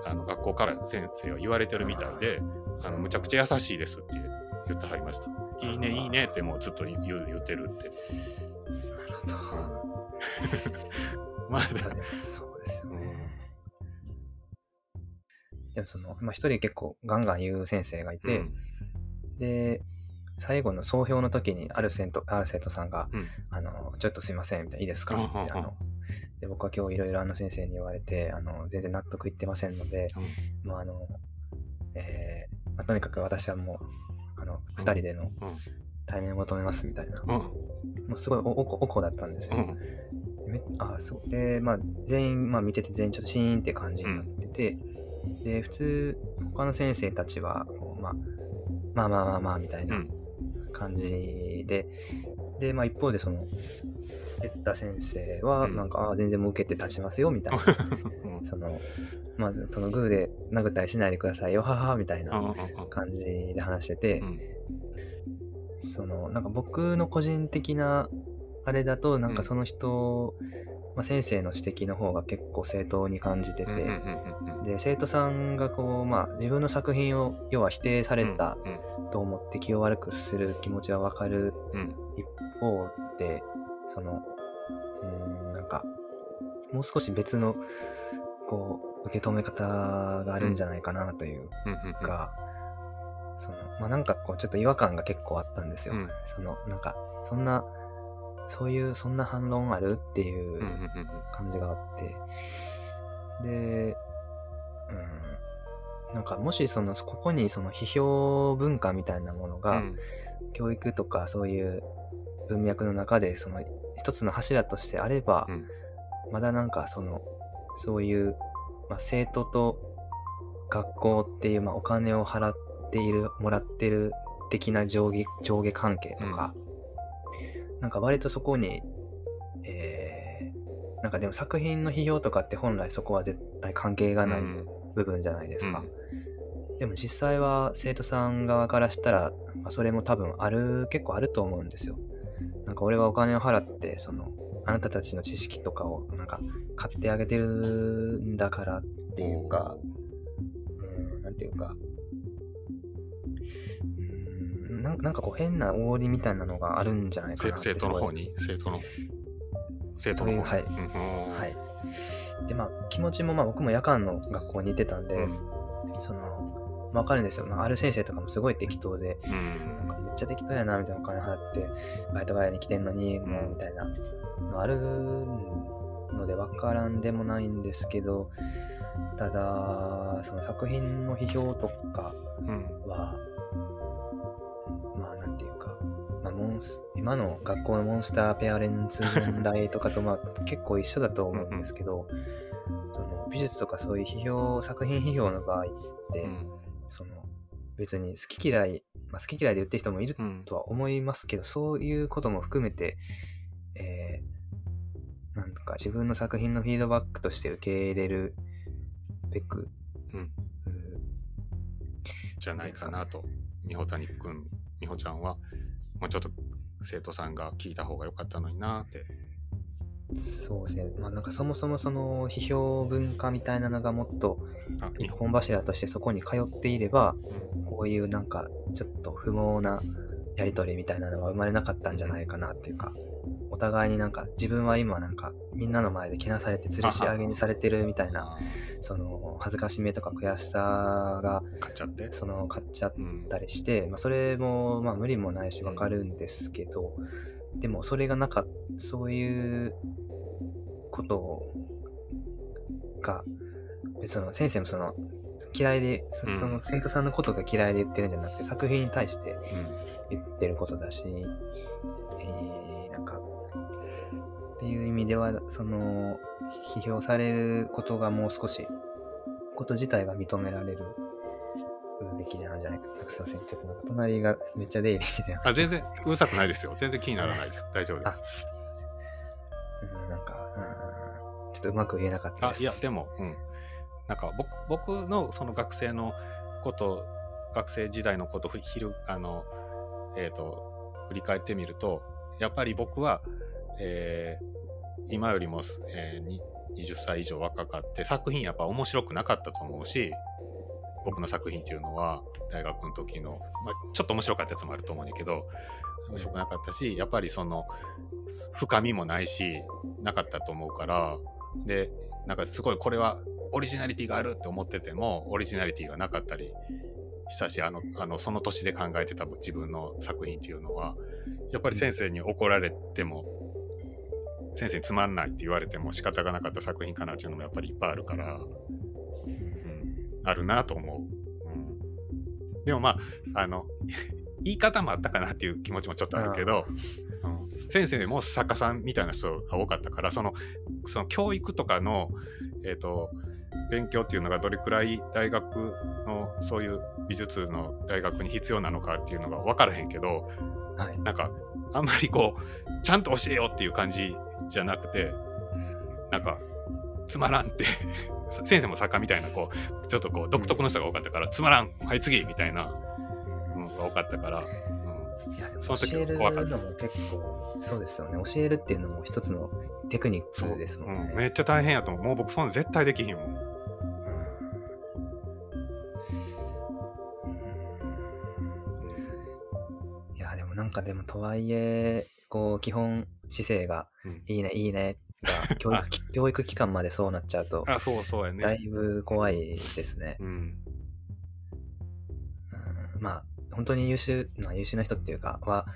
あの学校から先生は言われてるみたいであのむちゃくちゃ優しいですって言ってはりました。いいね、いいねってもうずっと言う言ってるって。なるほど。(laughs) まあ、そうですよね。でもその、まあ、一人結構ガンガン言う先生がいて、うん、で、最後の総評の時にある生徒ある生徒さんが、うん、あの、ちょっとすいません、みたいな、いいですか？って、あの、で、僕は今日いろいろあの先生に言われて、あの、全然納得いってませんので、うん、まあ、あの、えーまあ、とにかく私はもう、あの、二人での対面を求めますみたいな。もうすごいおおおこだったんですよ。めあそうで、まあ、全員、まあ、見てて全員ちょっとシーンって感じになってて、で、普通、他の先生たちは、まあ、まあまあまあまあみたいな感じで、で、まあ一方でその、言った先生は、なんか、ああ、全然もう受けて立ちますよ、みたいな。(laughs) その、まあ、そのグーで殴ったりしないでくださいよ、はは、みたいな感じで話してて、その、なんか僕の個人的なあれだと、なんかその人、まあ、先生の指摘の方が結構正当に感じてて、で、生徒さんがこう、まあ自分の作品を要は否定されたと思って気を悪くする気持ちはわかる一方で、その、うん、なんか、もう少し別の、こう、受け止め方があるんじゃないかなというか、その、まあ、なんかこう、ちょっと違和感が結構あったんですよ。うん、その、なんか、そんな、そういう、そんな反論ある？っていう感じがあって、で、うん、なんかもしその、ここにその批評文化みたいなものが、うん、教育とかそういう文脈の中でその一つの柱としてあれば、うん、まだなんかそのそういう、まあ、生徒と学校っていう、まあ、お金を払っているもらってる的な上下上下関係とか、うん、なんか割とそこに、えー、なんかでも作品の批評とかって本来そこは絶対関係がない部分じゃないですか。うん、でも実際は生徒さん側からしたら、まあ、それも多分ある結構あると思うんですよ。なんか俺はお金を払って、その、あなたたちの知識とかをなんか買ってあげてるんだからっていうか、うん、なんていうか、うんなんなんかこう変な煽りみたいなのがあるんじゃないかなって生徒の方に？生徒の？生徒の方？に。はい。うん。はい。で、まあ、気持ちも、まあ、僕も夜間の学校に行ってたんで、うん。その、わかるんですよ。まあ、ある先生とかもすごい適当で、うん。なんかめっちゃ適当やな、みたいなお金払って、バイト帰りに来てんのに、もう、みたいなのあるので、わからんでもないんですけど、ただ、その作品の批評とかうん。は、まあ、なんていうか、まあ、モンス今の学校のモンスターペアレンツ問題とかとまあ結構一緒だと思うんですけど、その美術とかそういう批評作品批評の場合って、うん。その別に好き嫌い、まあ、好き嫌いで言ってる人もいるうん。とは思いますけど、そういうことも含めて、えーなんか自分の作品のフィードバックとして受け入れるべく、うん。うじゃないかなと、美穂谷くん、美穂ちゃんは、もうちょっと生徒さんが聞いた方が良かったのになって。そうですね、まあ、なんかそもそもその批評文化みたいなのがもっとあ一本柱としてそこに通っていれば、うん。こういうなんかちょっと不毛なやり取りみたいなのは生まれなかったんじゃないかなっていうか、お互いになんか自分は今なんかみんなの前でけなされて吊るし上げにされてるみたいな、あその恥ずかしめとか悔しさがー買っちゃって？その買っちゃっうんたりして、まあ、それもまあ無理もないしわかるんですけど、でもそれがなかっそういうことが別の先生もその嫌いでその生徒さんのことが嫌いで言ってるんじゃなくて作品に対してうん。言ってることだし、えーっていう意味ではその批評されることがもう少しこと自体が認められるべきなんじゃないかすいませんちょっと隣がめっちゃ出入りしててあ全然うるさくないですよ。全然気にならないです。大丈夫であうんなんか、うん、ちょっとうまく言えなかったす。あ、ですいや、でも、うん。なんか僕、僕のその学生のこと、学生時代のことをひる、あの、えっ、と、振り返ってみると、やっぱり僕は、えー今よりも、えー20歳以上若かって、作品やっぱ面白くなかったと思うし、僕の作品っていうのは、大学の時の、まあ、ちょっと面白かったやつもあると思うんだけど、面白くなかったし、やっぱりその、深みもないし、なかったと思うから、で、なんかすごいこれはオリジナリティがあるって思ってても、オリジナリティがなかったりしたし、あの、あのその年で考えてた自分の作品っていうのは、やっぱり先生に怒られても、先生につまんないって言われても仕方がなかった作品かなっていうのもやっぱりいっぱいあるから、うん、あるなと思う。うん、でもまあ、あの、(laughs) 言い方もあったかなっていう気持ちもちょっとあるけど、うん、先生も作家さんみたいな人が多かったから、その、その教育とかの、えっ、と、勉強っていうのがどれくらい大学のそういう美術の大学に必要なのかっていうのが分からへんけど、はい。なんかあんまりこうちゃんと教えようっていう感じじゃなくてなんかつまらんって (laughs) 先生も作家みたいなこうちょっとこう独特の人が多かったから、つまらんはい次みたいなのが多かったから、うん、いやその時教える怖かった。のも結構そうですよね。教えるっていうのも一つのテクニックですもんね。うん、めっちゃ大変やと思う。もう僕そんな絶対できひんもんもなんかでもとはいえこう基本姿勢がうん。いいねいいねが (laughs) 教育き教育機関までそうなっちゃうとあそうそうやね。だいぶ怖いですね、うん。うんまあ本当に優秀な優秀な人っていうかは、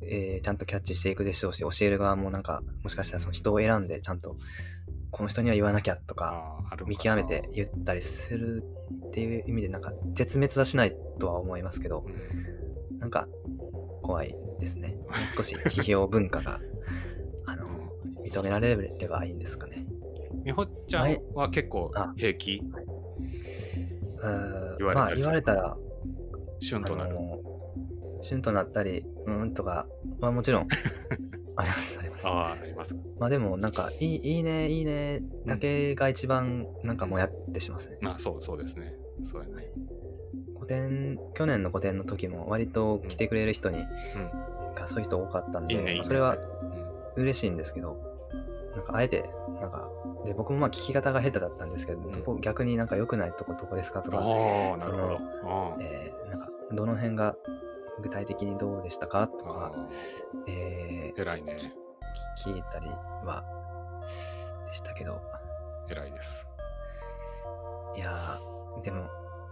えーちゃんとキャッチしていくでしょうし教える側もなんかもしかしたらその人を選んでちゃんとこの人には言わなきゃとか見極めて言ったりするっていう意味でなんか絶滅はしないとは思いますけどうん。なんか怖いですね。少し批評文化が (laughs) あの認められればいいんですかね。みほちゃんは結構あ平気？うーん言われたりする？まあ言われたら旬となる、旬となったりうーんとかはもちろんありますあります。ああありますまあでもなんかいいいいねいいねだけが一番なんかもやってしますね、まあそうそうですね。そうやね個展去年の個展の時も割と来てくれる人に、がそういう人多かったんでいいねいいねまあそれはうん。嬉しいんですけどなんかあえてなんかで僕もまあ聞き方が下手だったんですけど、うん。どこ逆になんか良くないとこどこですかとか、えーなんかどの辺が具体的にどうでしたかとあか、えーー偉いね。き聞いたりはでしたけど、偉いです。いやー、でも、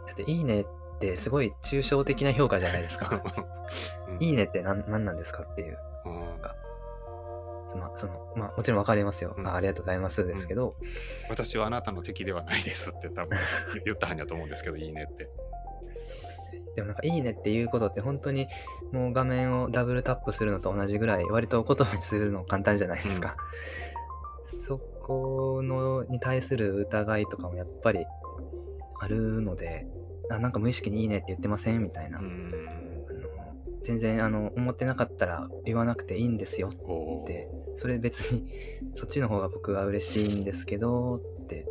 だっていいねってすごい抽象的な評価じゃないですか。(laughs) うんいいねって何何なんですかっていう。まあ、その、まあ、もちろんわかりますよ。うんあありがとうございますですけど、私はあなたの敵ではないですって多分 (laughs) 言ったはんやと思うんですけど、いいねって。そうですね。でもなんかいいねっていうことって本当にもう画面をダブルタップするのと同じぐらい割と言葉にするの簡単じゃないですか。(laughs) そこのに対する疑いとかもやっぱりあるので、あなんか無意識にいいねって言ってません？みたいな。全然あの思ってなかったら言わなくていいんですよって、それ別に (laughs) そっちの方が僕は嬉しいんですけどって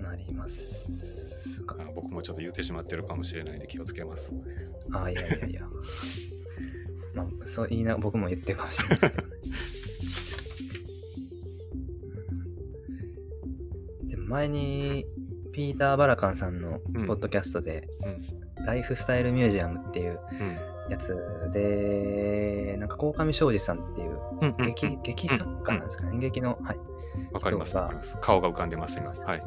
なりますが。あ僕もちょっと言ってしまってるかもしれないんで気をつけます。ああ、いやいやいや。(laughs) まあ、そう言いな、僕も言ってるかもしれないですけどね。う (laughs) んでも前に、ピーター・バラカンさんのうんポッドキャストで、うん。ライフスタイルミュージアムっていううん。やつで、なんか、鴻上庄司さんっていう劇、劇作家なんですかね、演劇の、はい。わかります、わかります。顔が浮かんでます、今。はい。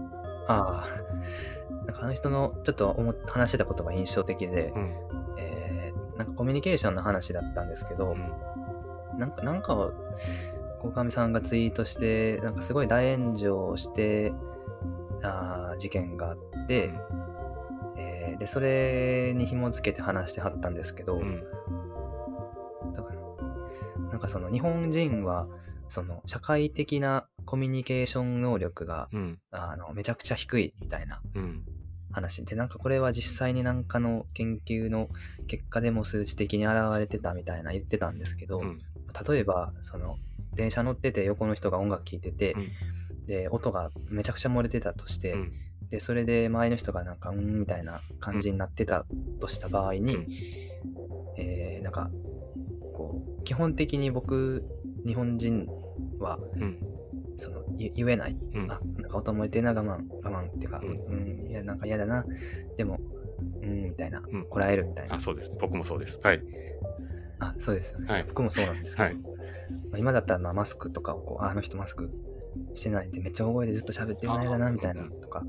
ああ、なんかあの人のちょっと話してたことが印象的で、うん。えーなんかコミュニケーションの話だったんですけど、うんなんか、なんかを、鴻上さんがツイートして、なんかすごい大炎上して、あー事件があって、えーで、それに紐付けて話してはったんですけど、うん。だから、なんかその日本人は、その社会的なコミュニケーション能力が、うん。あの、めちゃくちゃ低いみたいなうん。話で、なんかこれは実際になんかの研究の結果でも数値的に現れてたみたいな言ってたんですけど、うん。例えばその電車乗ってて横の人が音楽聴いてて、で音がめちゃくちゃ漏れてたとして、うん。でそれで前の人がなんかうんみたいな感じになってたとした場合に、うん。えーなんかこう基本的に僕日本人はうん。その言言えない、うん。あなんか音漏れてるな我慢我慢っていうか、ううん。ん、いやなんか嫌だな。でもうんみたいな、うん。こらえるみたいな。あ、そうです。僕もそうです。はい。あそうですよね、はい。僕もそうなんですけど、はい。まあ、今だったらまあマスクとかをこうああの人マスクしてないんでめっちゃ大声でずっと喋ってるの嫌だなみたいなとか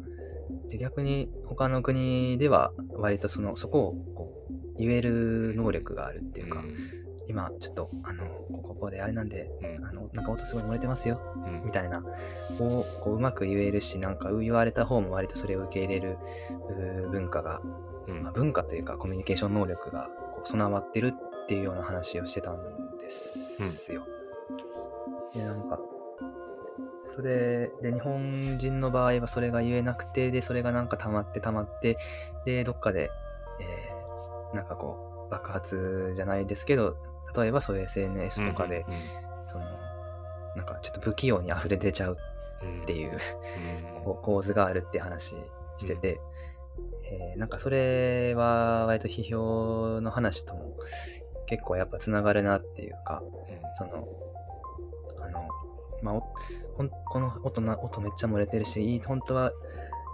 で逆に他の国では割とそのそこをこう言える能力があるっていうか、今ちょっとあのここここであれなんでうん。あのなんか音すごい漏れてますようん。みたいなをこううまく言えるしなんか言われた方も割とそれを受け入れる文化が、うんまあ、文化というかコミュニケーション能力がこう備わってるっていうような話をしてたんですよ。でなんかそれで日本人の場合はそれが言えなくてでそれがなんか溜まって溜まってでどっかで、えーなんかこう爆発じゃないですけど例えばそういう SNS とかで、そのなんかちょっと不器用に溢れ出ちゃううん、っていううん。構図があるって話してて、えーなんかそれは割と批評の話とも結構やっぱつながるなっていうかそのあのまあおほんこの音な音めっちゃ漏れてるし本当は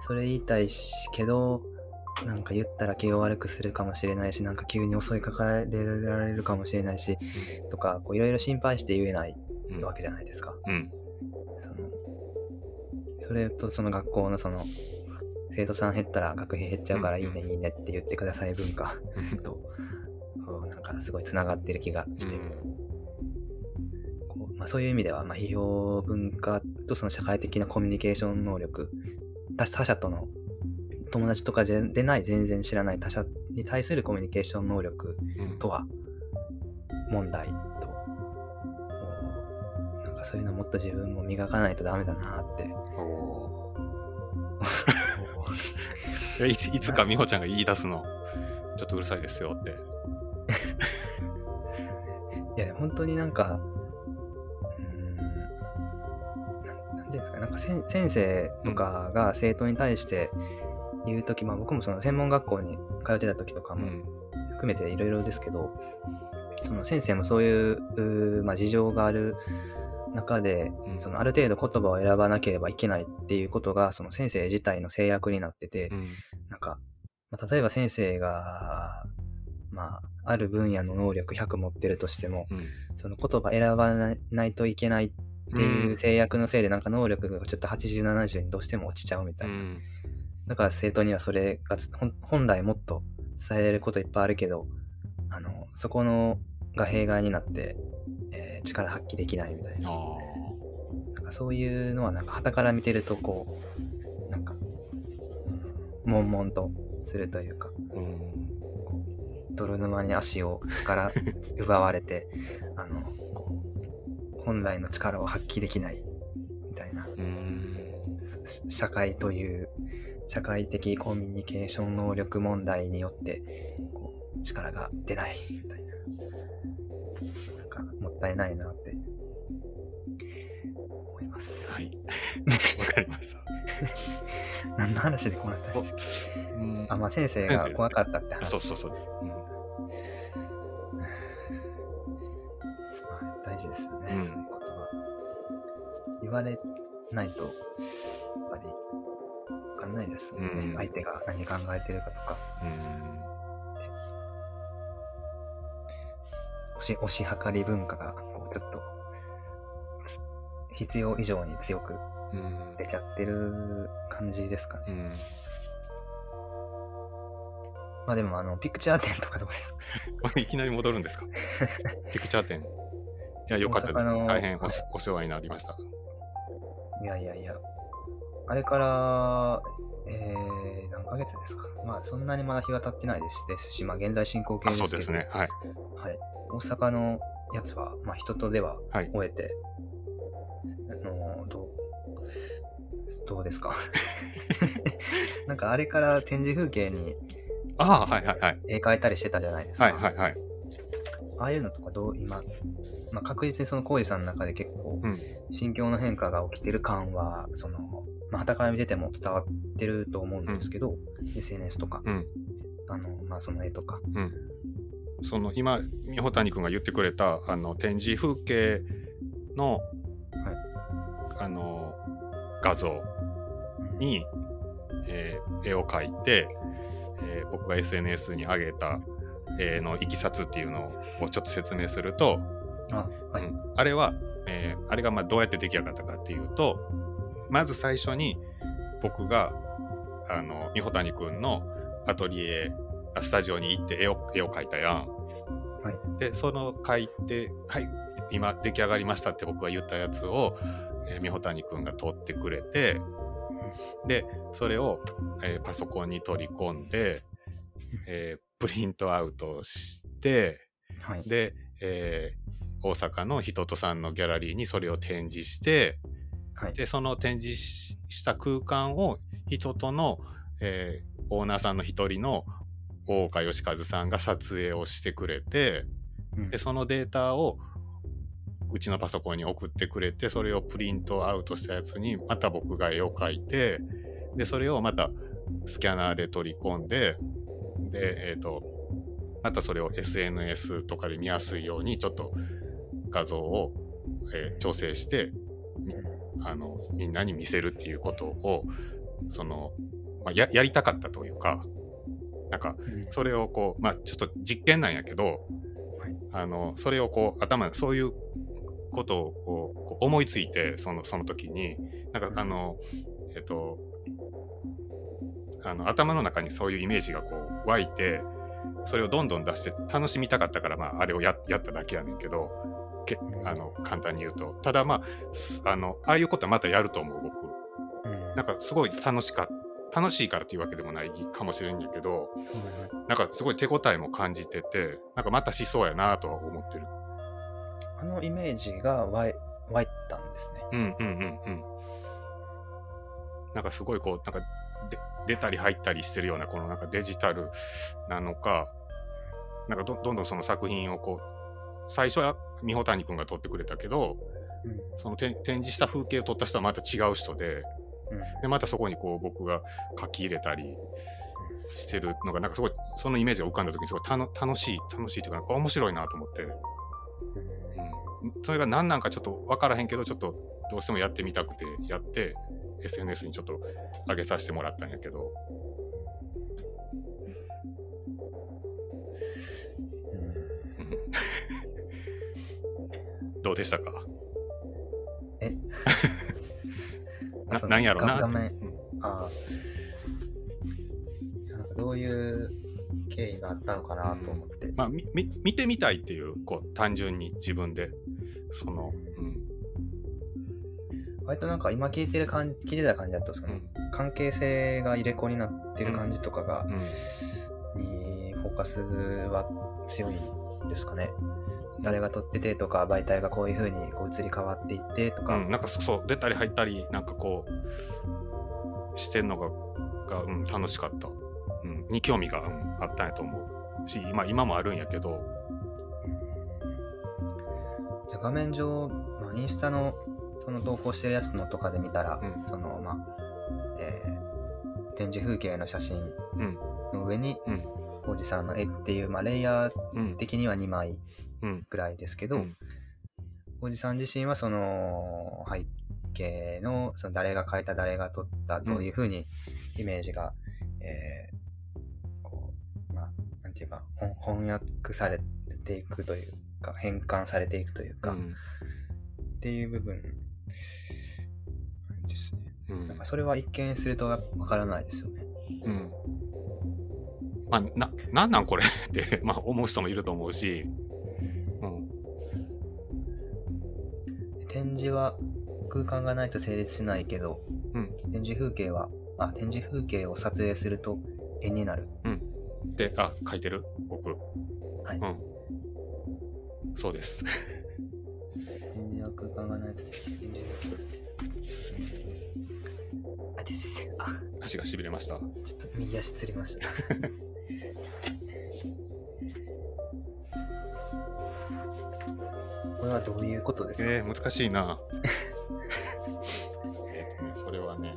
それ言いたいしけどなんか言ったら気を悪くするかもしれないしなんか急に襲いかかられるかもしれないしとかいろいろ心配して言えないうん。わけじゃないですか。うん。そのそれとその学校のその生徒さん減ったら学費減っちゃうからいいねいいねって言ってください文化うん。となんかすごいつながってる気がして、こうまあ、そういう意味ではまあ批評文化とその社会的なコミュニケーション能力他他者との友達とかででない全然知らない他者に対するコミュニケーション能力うん。とは問題と。こうなんかそういうのもっと自分も磨かないとダメだなって。いや (laughs) いついつか美穂ちゃんが言い出すの、ちょっとうるさいですよって。(laughs) いや本当になんかですかねなんか先生とかが生徒に対して言う時、まあ僕もその専門学校に通ってた時とかもうん。含めていろいろですけど、その先生もそういうまあ、事情がある中で、うんそのある程度言葉を選ばなければいけないっていうことがその先生自体の制約になってて、うん。なんか、まあ、例えば先生がまあ、ある分野の能力100持ってるとしても、うんその言葉選ばないといけないっていう制約のせいで、なんか能力がちょっと80、70にどうしても落ちちゃうみたいな。うんだから生徒にはそれが本来もっと伝えれることいっぱいあるけど、あの、そこのが弊害になって、えー力発揮できないみたいな。あなんかそういうのはなんか傍から見てるとこう、なんか、うん悶々とするというか、ーうん泥沼に足をから (laughs) 奪われて、あの、本来の力を発揮できないみたいな。社会という社会的コミュニケーション能力問題によってこう力が出ないみたいな。なんかもったいないなって思います、はい。(laughs) わかりました。何の話でこうなったんですかうん。あまあ先生が怖かったって話。そうそうそう。です、うん大事ですよね、うん。そういうことは言われないとやっぱり分かんないですもんね、うん。相手が何考えてるかとか。うん。推し、推し量り文化が、こう、ちょっと、必要以上に強くうん。出ちゃってる感じですかね。うん。まあでも、あの、ピクチャー展とかどうですか？(laughs) あいきなり戻るんですか？ピクチャー展。いやよかったです。大変おお世話になりました。いやいやいや。あれから、えー、何ヶ月ですか。まあ、そんなにまだ日は経ってないですし、まあ、現在進行形あですけど、そうですね。はい。はい。大阪のやつは、まあ、人とでははい。終えて、あの、どう、どうですか。(laughs) なんかあれから展示風景にああはいはいはい。絵描いたりしてたじゃないですか。はいはいはいああいうのとかどう今、まあ、確実にその浩二さんの中で結構うん。心境の変化が起きてる感は、その、まあ、旗から見てても伝わってると思うんですけど、SNS とか、うん。あの、まあ、その絵とか。うん。その今美穂谷君が言ってくれたあの展示風景の、あの画像に、えー絵を描いて、えー僕が SNS に上げた絵のいきさつっていうのをちょっと説明すると、あ、はい。うんあれは、えーあれがまあどうやって出来上がったかっていうとまず最初に僕があの美穂谷君のアトリエあスタジオに行って絵を絵を描いたやん。はいでその描いて「はい今出来上がりました」って僕が言ったやつを、えー美穂谷君が撮ってくれてでそれを、えーパソコンに取り込んで、えープリントアウトしてはい。で、えー大阪の人とさんのギャラリーにそれを展示してはい。でその展示しした空間を人との、えーオーナーさんの一人の大岡義和さんが撮影をしてくれてうんでそのデータをうちのパソコンに送ってくれてそれをプリントアウトしたやつにまた僕が絵を描いてでそれをまたスキャナーで取り込んででえっ、とまたそれを SNS とかで見やすいようにちょっと画像を、えー調整してあのみんなに見せるっていうことをその、まあ、ややりたかったというかなんかそれをこうまあちょっと実験なんやけど、あのそれをこう頭そういうことをこう思いついてそのその時になんかあのえっとあの頭の中にそういうイメージがこう湧いてそれをどんどん出して楽しみたかったから、まあ、あれをややっただけやねんけどけあの簡単に言うと。ただまあすあのああいうことはまたやると思う僕。うん。なんかすごい楽しか楽しいからっていうわけでもないかもしれんやけどうんなんかすごい手応えも感じててなんかまたしそうやなとは思ってる。あのイメージが湧い湧いたんですね。うんうんうんうん。なんかすごいこうなんかで出たり入ったりしてるようなこのなんかデジタルなのかなんかどどんどんその作品をこう最初は美穂谷君が撮ってくれたけどうん。その展展示した風景を撮った人はまた違う人でうん。でまたそこにこう僕が書き入れたりしてるのがなんかすごいそのイメージが浮かんだ時にすごいたの楽しい楽しいというか面白いなと思って、うん、それが何なんかちょっと分からへんけどちょっとどうしてもやってみたくてやって SNS にちょっと上げさせてもらったんやけど。(laughs) どうでしたか？え？(laughs) な何んやろうな？画面。あどういう経緯があったのかなと思って。うん、まあみ見てみたいっていうこう単純に自分で。その、うん、割となんか今聞いてる感聞いてた感じだとその、うん。関係性が入れ子になってる感じとかが、うん。にフォーカスは強いんですかね。誰が撮っててとか媒体がこういう風にこう移り変わっていってとか、うん、なんかそそう出たり入ったりなんかこうしてんのがが、うん、楽しかった、うん、に興味が、うんあったんやと思うし今今もあるんやけど。で画面上、まあ、インスタのその投稿してるやつのとかで見たら、うん。そのまあ、えー展示風景の写真うん。の上にうん。おじさんの絵っていう、まあ、レイヤーうん的には2枚うん。ぐらいですけど、うん。おじさん自身はその背景のその誰が描いた誰が撮ったどういうふうにイメージが、えーこうまあなんていうかほん翻訳されていくというか変換されていくというか、っうん。ていう部分ですね。うん。なんかそれは一見するとわからないですよね。うん。まあななんなんこれ (laughs) って、まあ、思う人もいると思うし、うん。展示は空間がないと成立しないけど、うん。展示風景はあ展示風景を撮影すると絵になる。であ書いてる僕。はい。うん。そうです展示は空間がないと展示あ、ですあ、足がしびれました。ちょっと右足つりました。これはどういうことですか、えー、難しいな。(laughs) えっとねそれはね、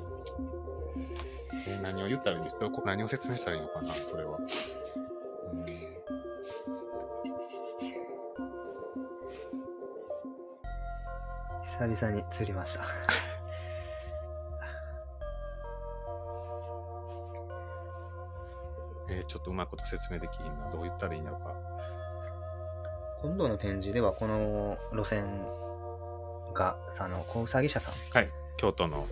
えー何を言ったらいいんですどこ何を説明したらいいのかなそれは、久々につりました。(laughs) えーちょっとうまいこと説明できひんな。どう言ったらいいのか。今度の展示ではこの路線が、あの、小うさぎ社さん。はい。京都の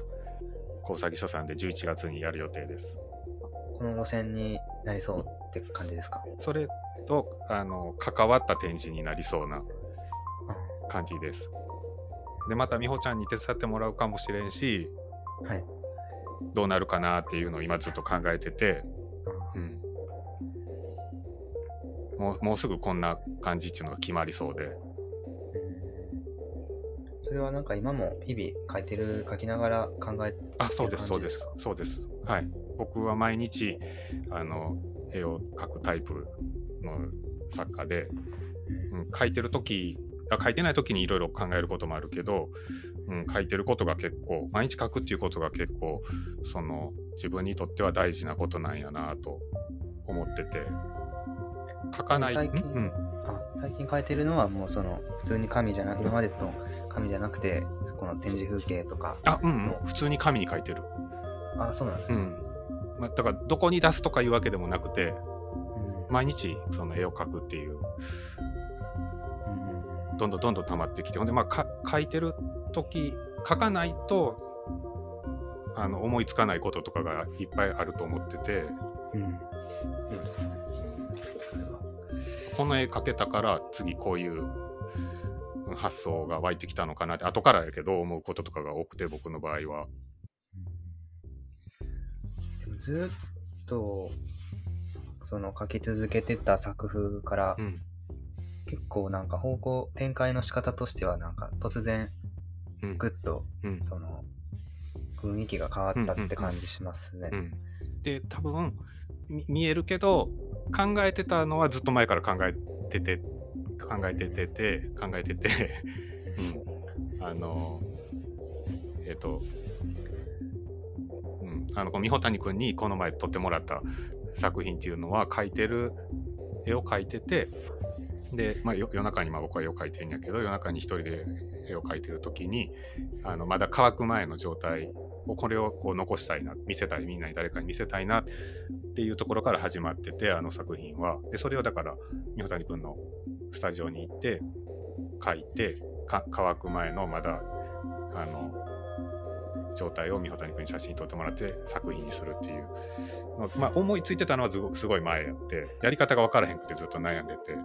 工作所さんで11月にやる予定です。この路線になりそうって感じですか？それとあの関わった展示になりそうな感じですでまた美穂ちゃんに手伝ってもらうかもしれんしうんはい。どうなるかなっていうのを今ずっと考えてて、うん、もうもうすぐこんな感じっていうのが決まりそうで。それはなんか今も日々書いてる、書きながら考えあそうですそうです。かそうです。はい。僕は毎日あの絵を描くタイプの作家で、うん、描いてる時あ描いてない時にいろいろ考えることもあるけど、うん、書いてることが結構毎日書くっていうことが結構その自分にとっては大事なことなんやなと思ってて。書かない。最近うんうん。あ最近書いてるのはもうその普通に紙じゃなく今までの紙じゃなくてこの展示風景とか。あうん、うん、普通に紙に書いてる、あそうなんですね、うん。まあ、だからどこに出すとかいうわけでもなくてうん。毎日その絵を描くっていう。うんどんどんどんどん溜まってきてほんでまあか書いてる時書かないとあの思いつかないこととかがいっぱいあると思ってて、うん。うんそうですねそれはこの絵描けたから次こういううん発想が湧いてきたのかなって後からやけど思うこととかが多くて僕の場合は。でもずっとその書き続けてた作風からうん結構なんか方向展開の仕方としてはなんか突然うん。グッとうん。その雰囲気が変わったって感じしますね。うん、で多分み見えるけど考えてたのはずっと前から考えてて考えててて考えてて、うん、(laughs) あのえっ、と、うん、あのこう美穂谷君にこの前撮ってもらった作品っていうのは描いてる絵を描いててで、まあ、よ夜中にまあ僕は絵を描いてんやけど夜中に一人で絵を描いてる時にあのまだ乾く前の状態をこれをこう残したいな見せたいみんなに誰かに見せたいなっていうところから始まっててあの作品は。でそれをだから美穂谷君のスタジオに行って描いてか乾く前のまだあの状態を美穂谷君に写真撮ってもらって作品にするっていう、まあまあ、思いついてたのはすごすごい前やってやり方が分からへんくてずっと悩んでて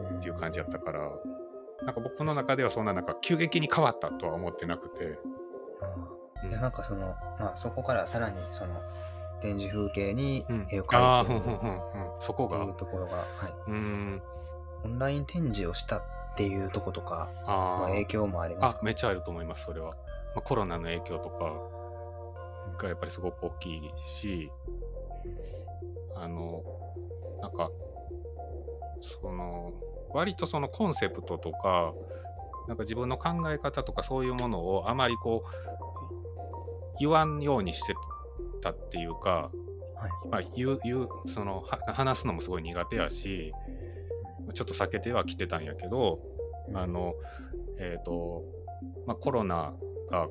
っていう感じやったからなんか僕の中ではそんななんか急激に変わったとは思ってなくて、いやなんかその、まあ、そこからさらにその展示風景にうん。絵をああ描いてふんふんそいうところが、はい、うーん。オンライン展示をしたっていうとことか、まあー。あ、影響もありますあめっちゃあると思いますそれは、まあ、コロナの影響とかがやっぱりすごく大きいしあのなんかその割とそのコンセプトとかなんか自分の考え方とかそういうものをあまりこう言わんようにしてたっていうか、はい。まあ、言う言うそのは話すのもすごい苦手やしちょっと避けてはきてたんやけどあのえっ、と、まあ、コロナが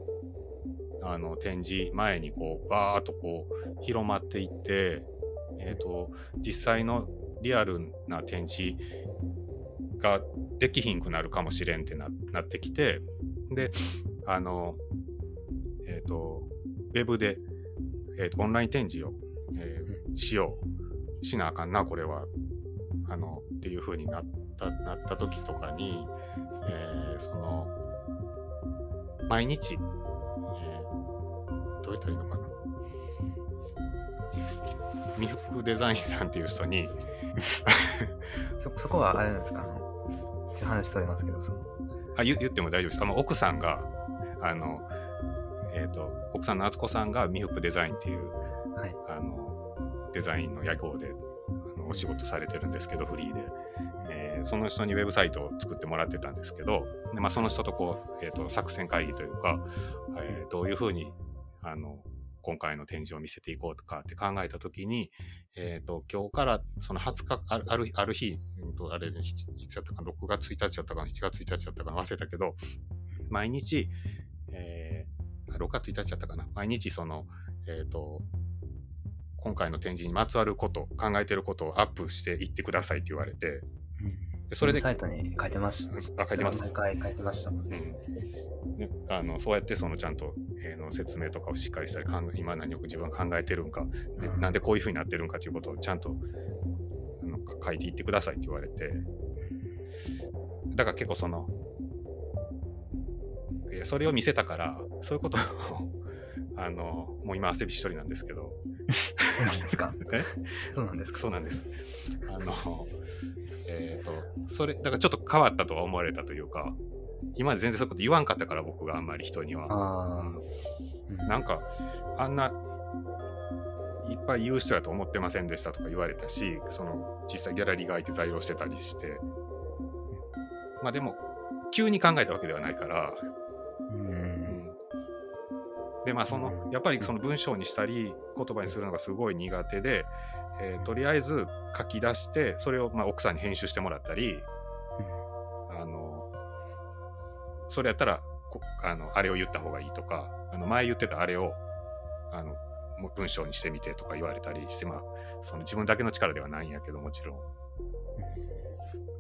あの展示前にこうバーッとこう広まっていって、えー、と実際のリアルな展示ができひんくなるかもしれんってななってきてであのえっ、とウェブで、えーとオンライン展示を、えーしよう。しなあかんなこれは。あのっていう風になったなった時とかに、えーその毎日、えーどうやったらいいのかな。未服デザインさんっていう人に (laughs) そそこはあれなんですか？あのちょっと話取れますけどその。あ言言っても大丈夫ですあ、奥さんがあの、えー、と奥さんの敦子さんが未服デザインっていうはい。あのデザインの屋号であのお仕事されてるんですけどフリーで、えーその人にウェブサイトを作ってもらってたんですけどで、まあ、その人とこう、えー、と作戦会議というか、えーどういうふうにあの今回の展示を見せていこうとかって考えた時に、えー、と今日からその20日あるあるある日、うんとあれ、ね、いつやったかな6月1日やったかな7月1日やったかな忘れたけど毎日、えー、6月1日やったかな毎日その、えっ、と、今回の展示にまつわること、考えてることをアップしていってくださいって言われて、でそれで、サイトに書いてましたあ書いてます。書いてましたね。うんであのそうやってそのちゃんと、えーの説明とかをしっかりしたり今何を自分が考えてるんかでうん。なんでこういうふうになってるんかということをちゃんとあの書いていってくださいって言われて。だから結構そのそれを見せたからそういうことをあのもう今汗びっしょりなんですけど。そうなんですか？え？そうなんですか？そうなんです。あのえっ、とそれだからちょっと変わったとは思われたというか今まで全然そういうこと言わんかったから僕があんまり人には。うん。なんかあんないっぱい言う人やと思ってませんでしたとか言われたしその実際ギャラリーが空いて在庫してたりして。まあでも急に考えたわけではないから、ううん。ん、でまあそのやっぱりその文章にしたり言葉にするのがすごい苦手で、えーとりあえず書き出してそれをまあ奥さんに編集してもらったりそれやったらこあのあれを言った方がいいとかあの前言ってたあれをあの文章にしてみてとか言われたりしてまあその自分だけの力ではないんやけどもちろん。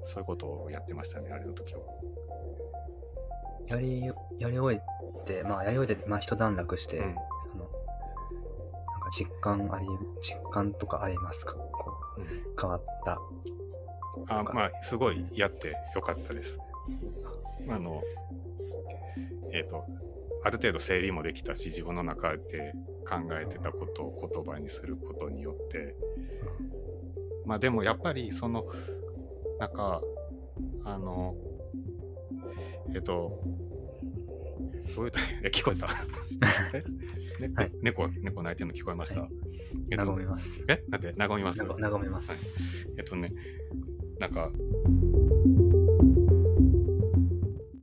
そういうことをやってましたねあれの時は。やりやり終えてまあやり終えて、まあ、一段落して、うん。そのなんか実感あり実感とかありますか？こうん。う変わったあまあすごいやってよかったです。あのえっ、とある程度整理もできたし自分の中で考えてたことを言葉にすることによって。まあでもやっぱりそのなんかあのえっ、とどういうた？え (laughs) 聞こえた？(laughs) え、ねはい。猫？猫鳴いてるの聞こえました、はいえっと和みます。え？なんで？和みます？和めます、はい。えっとね、なんか、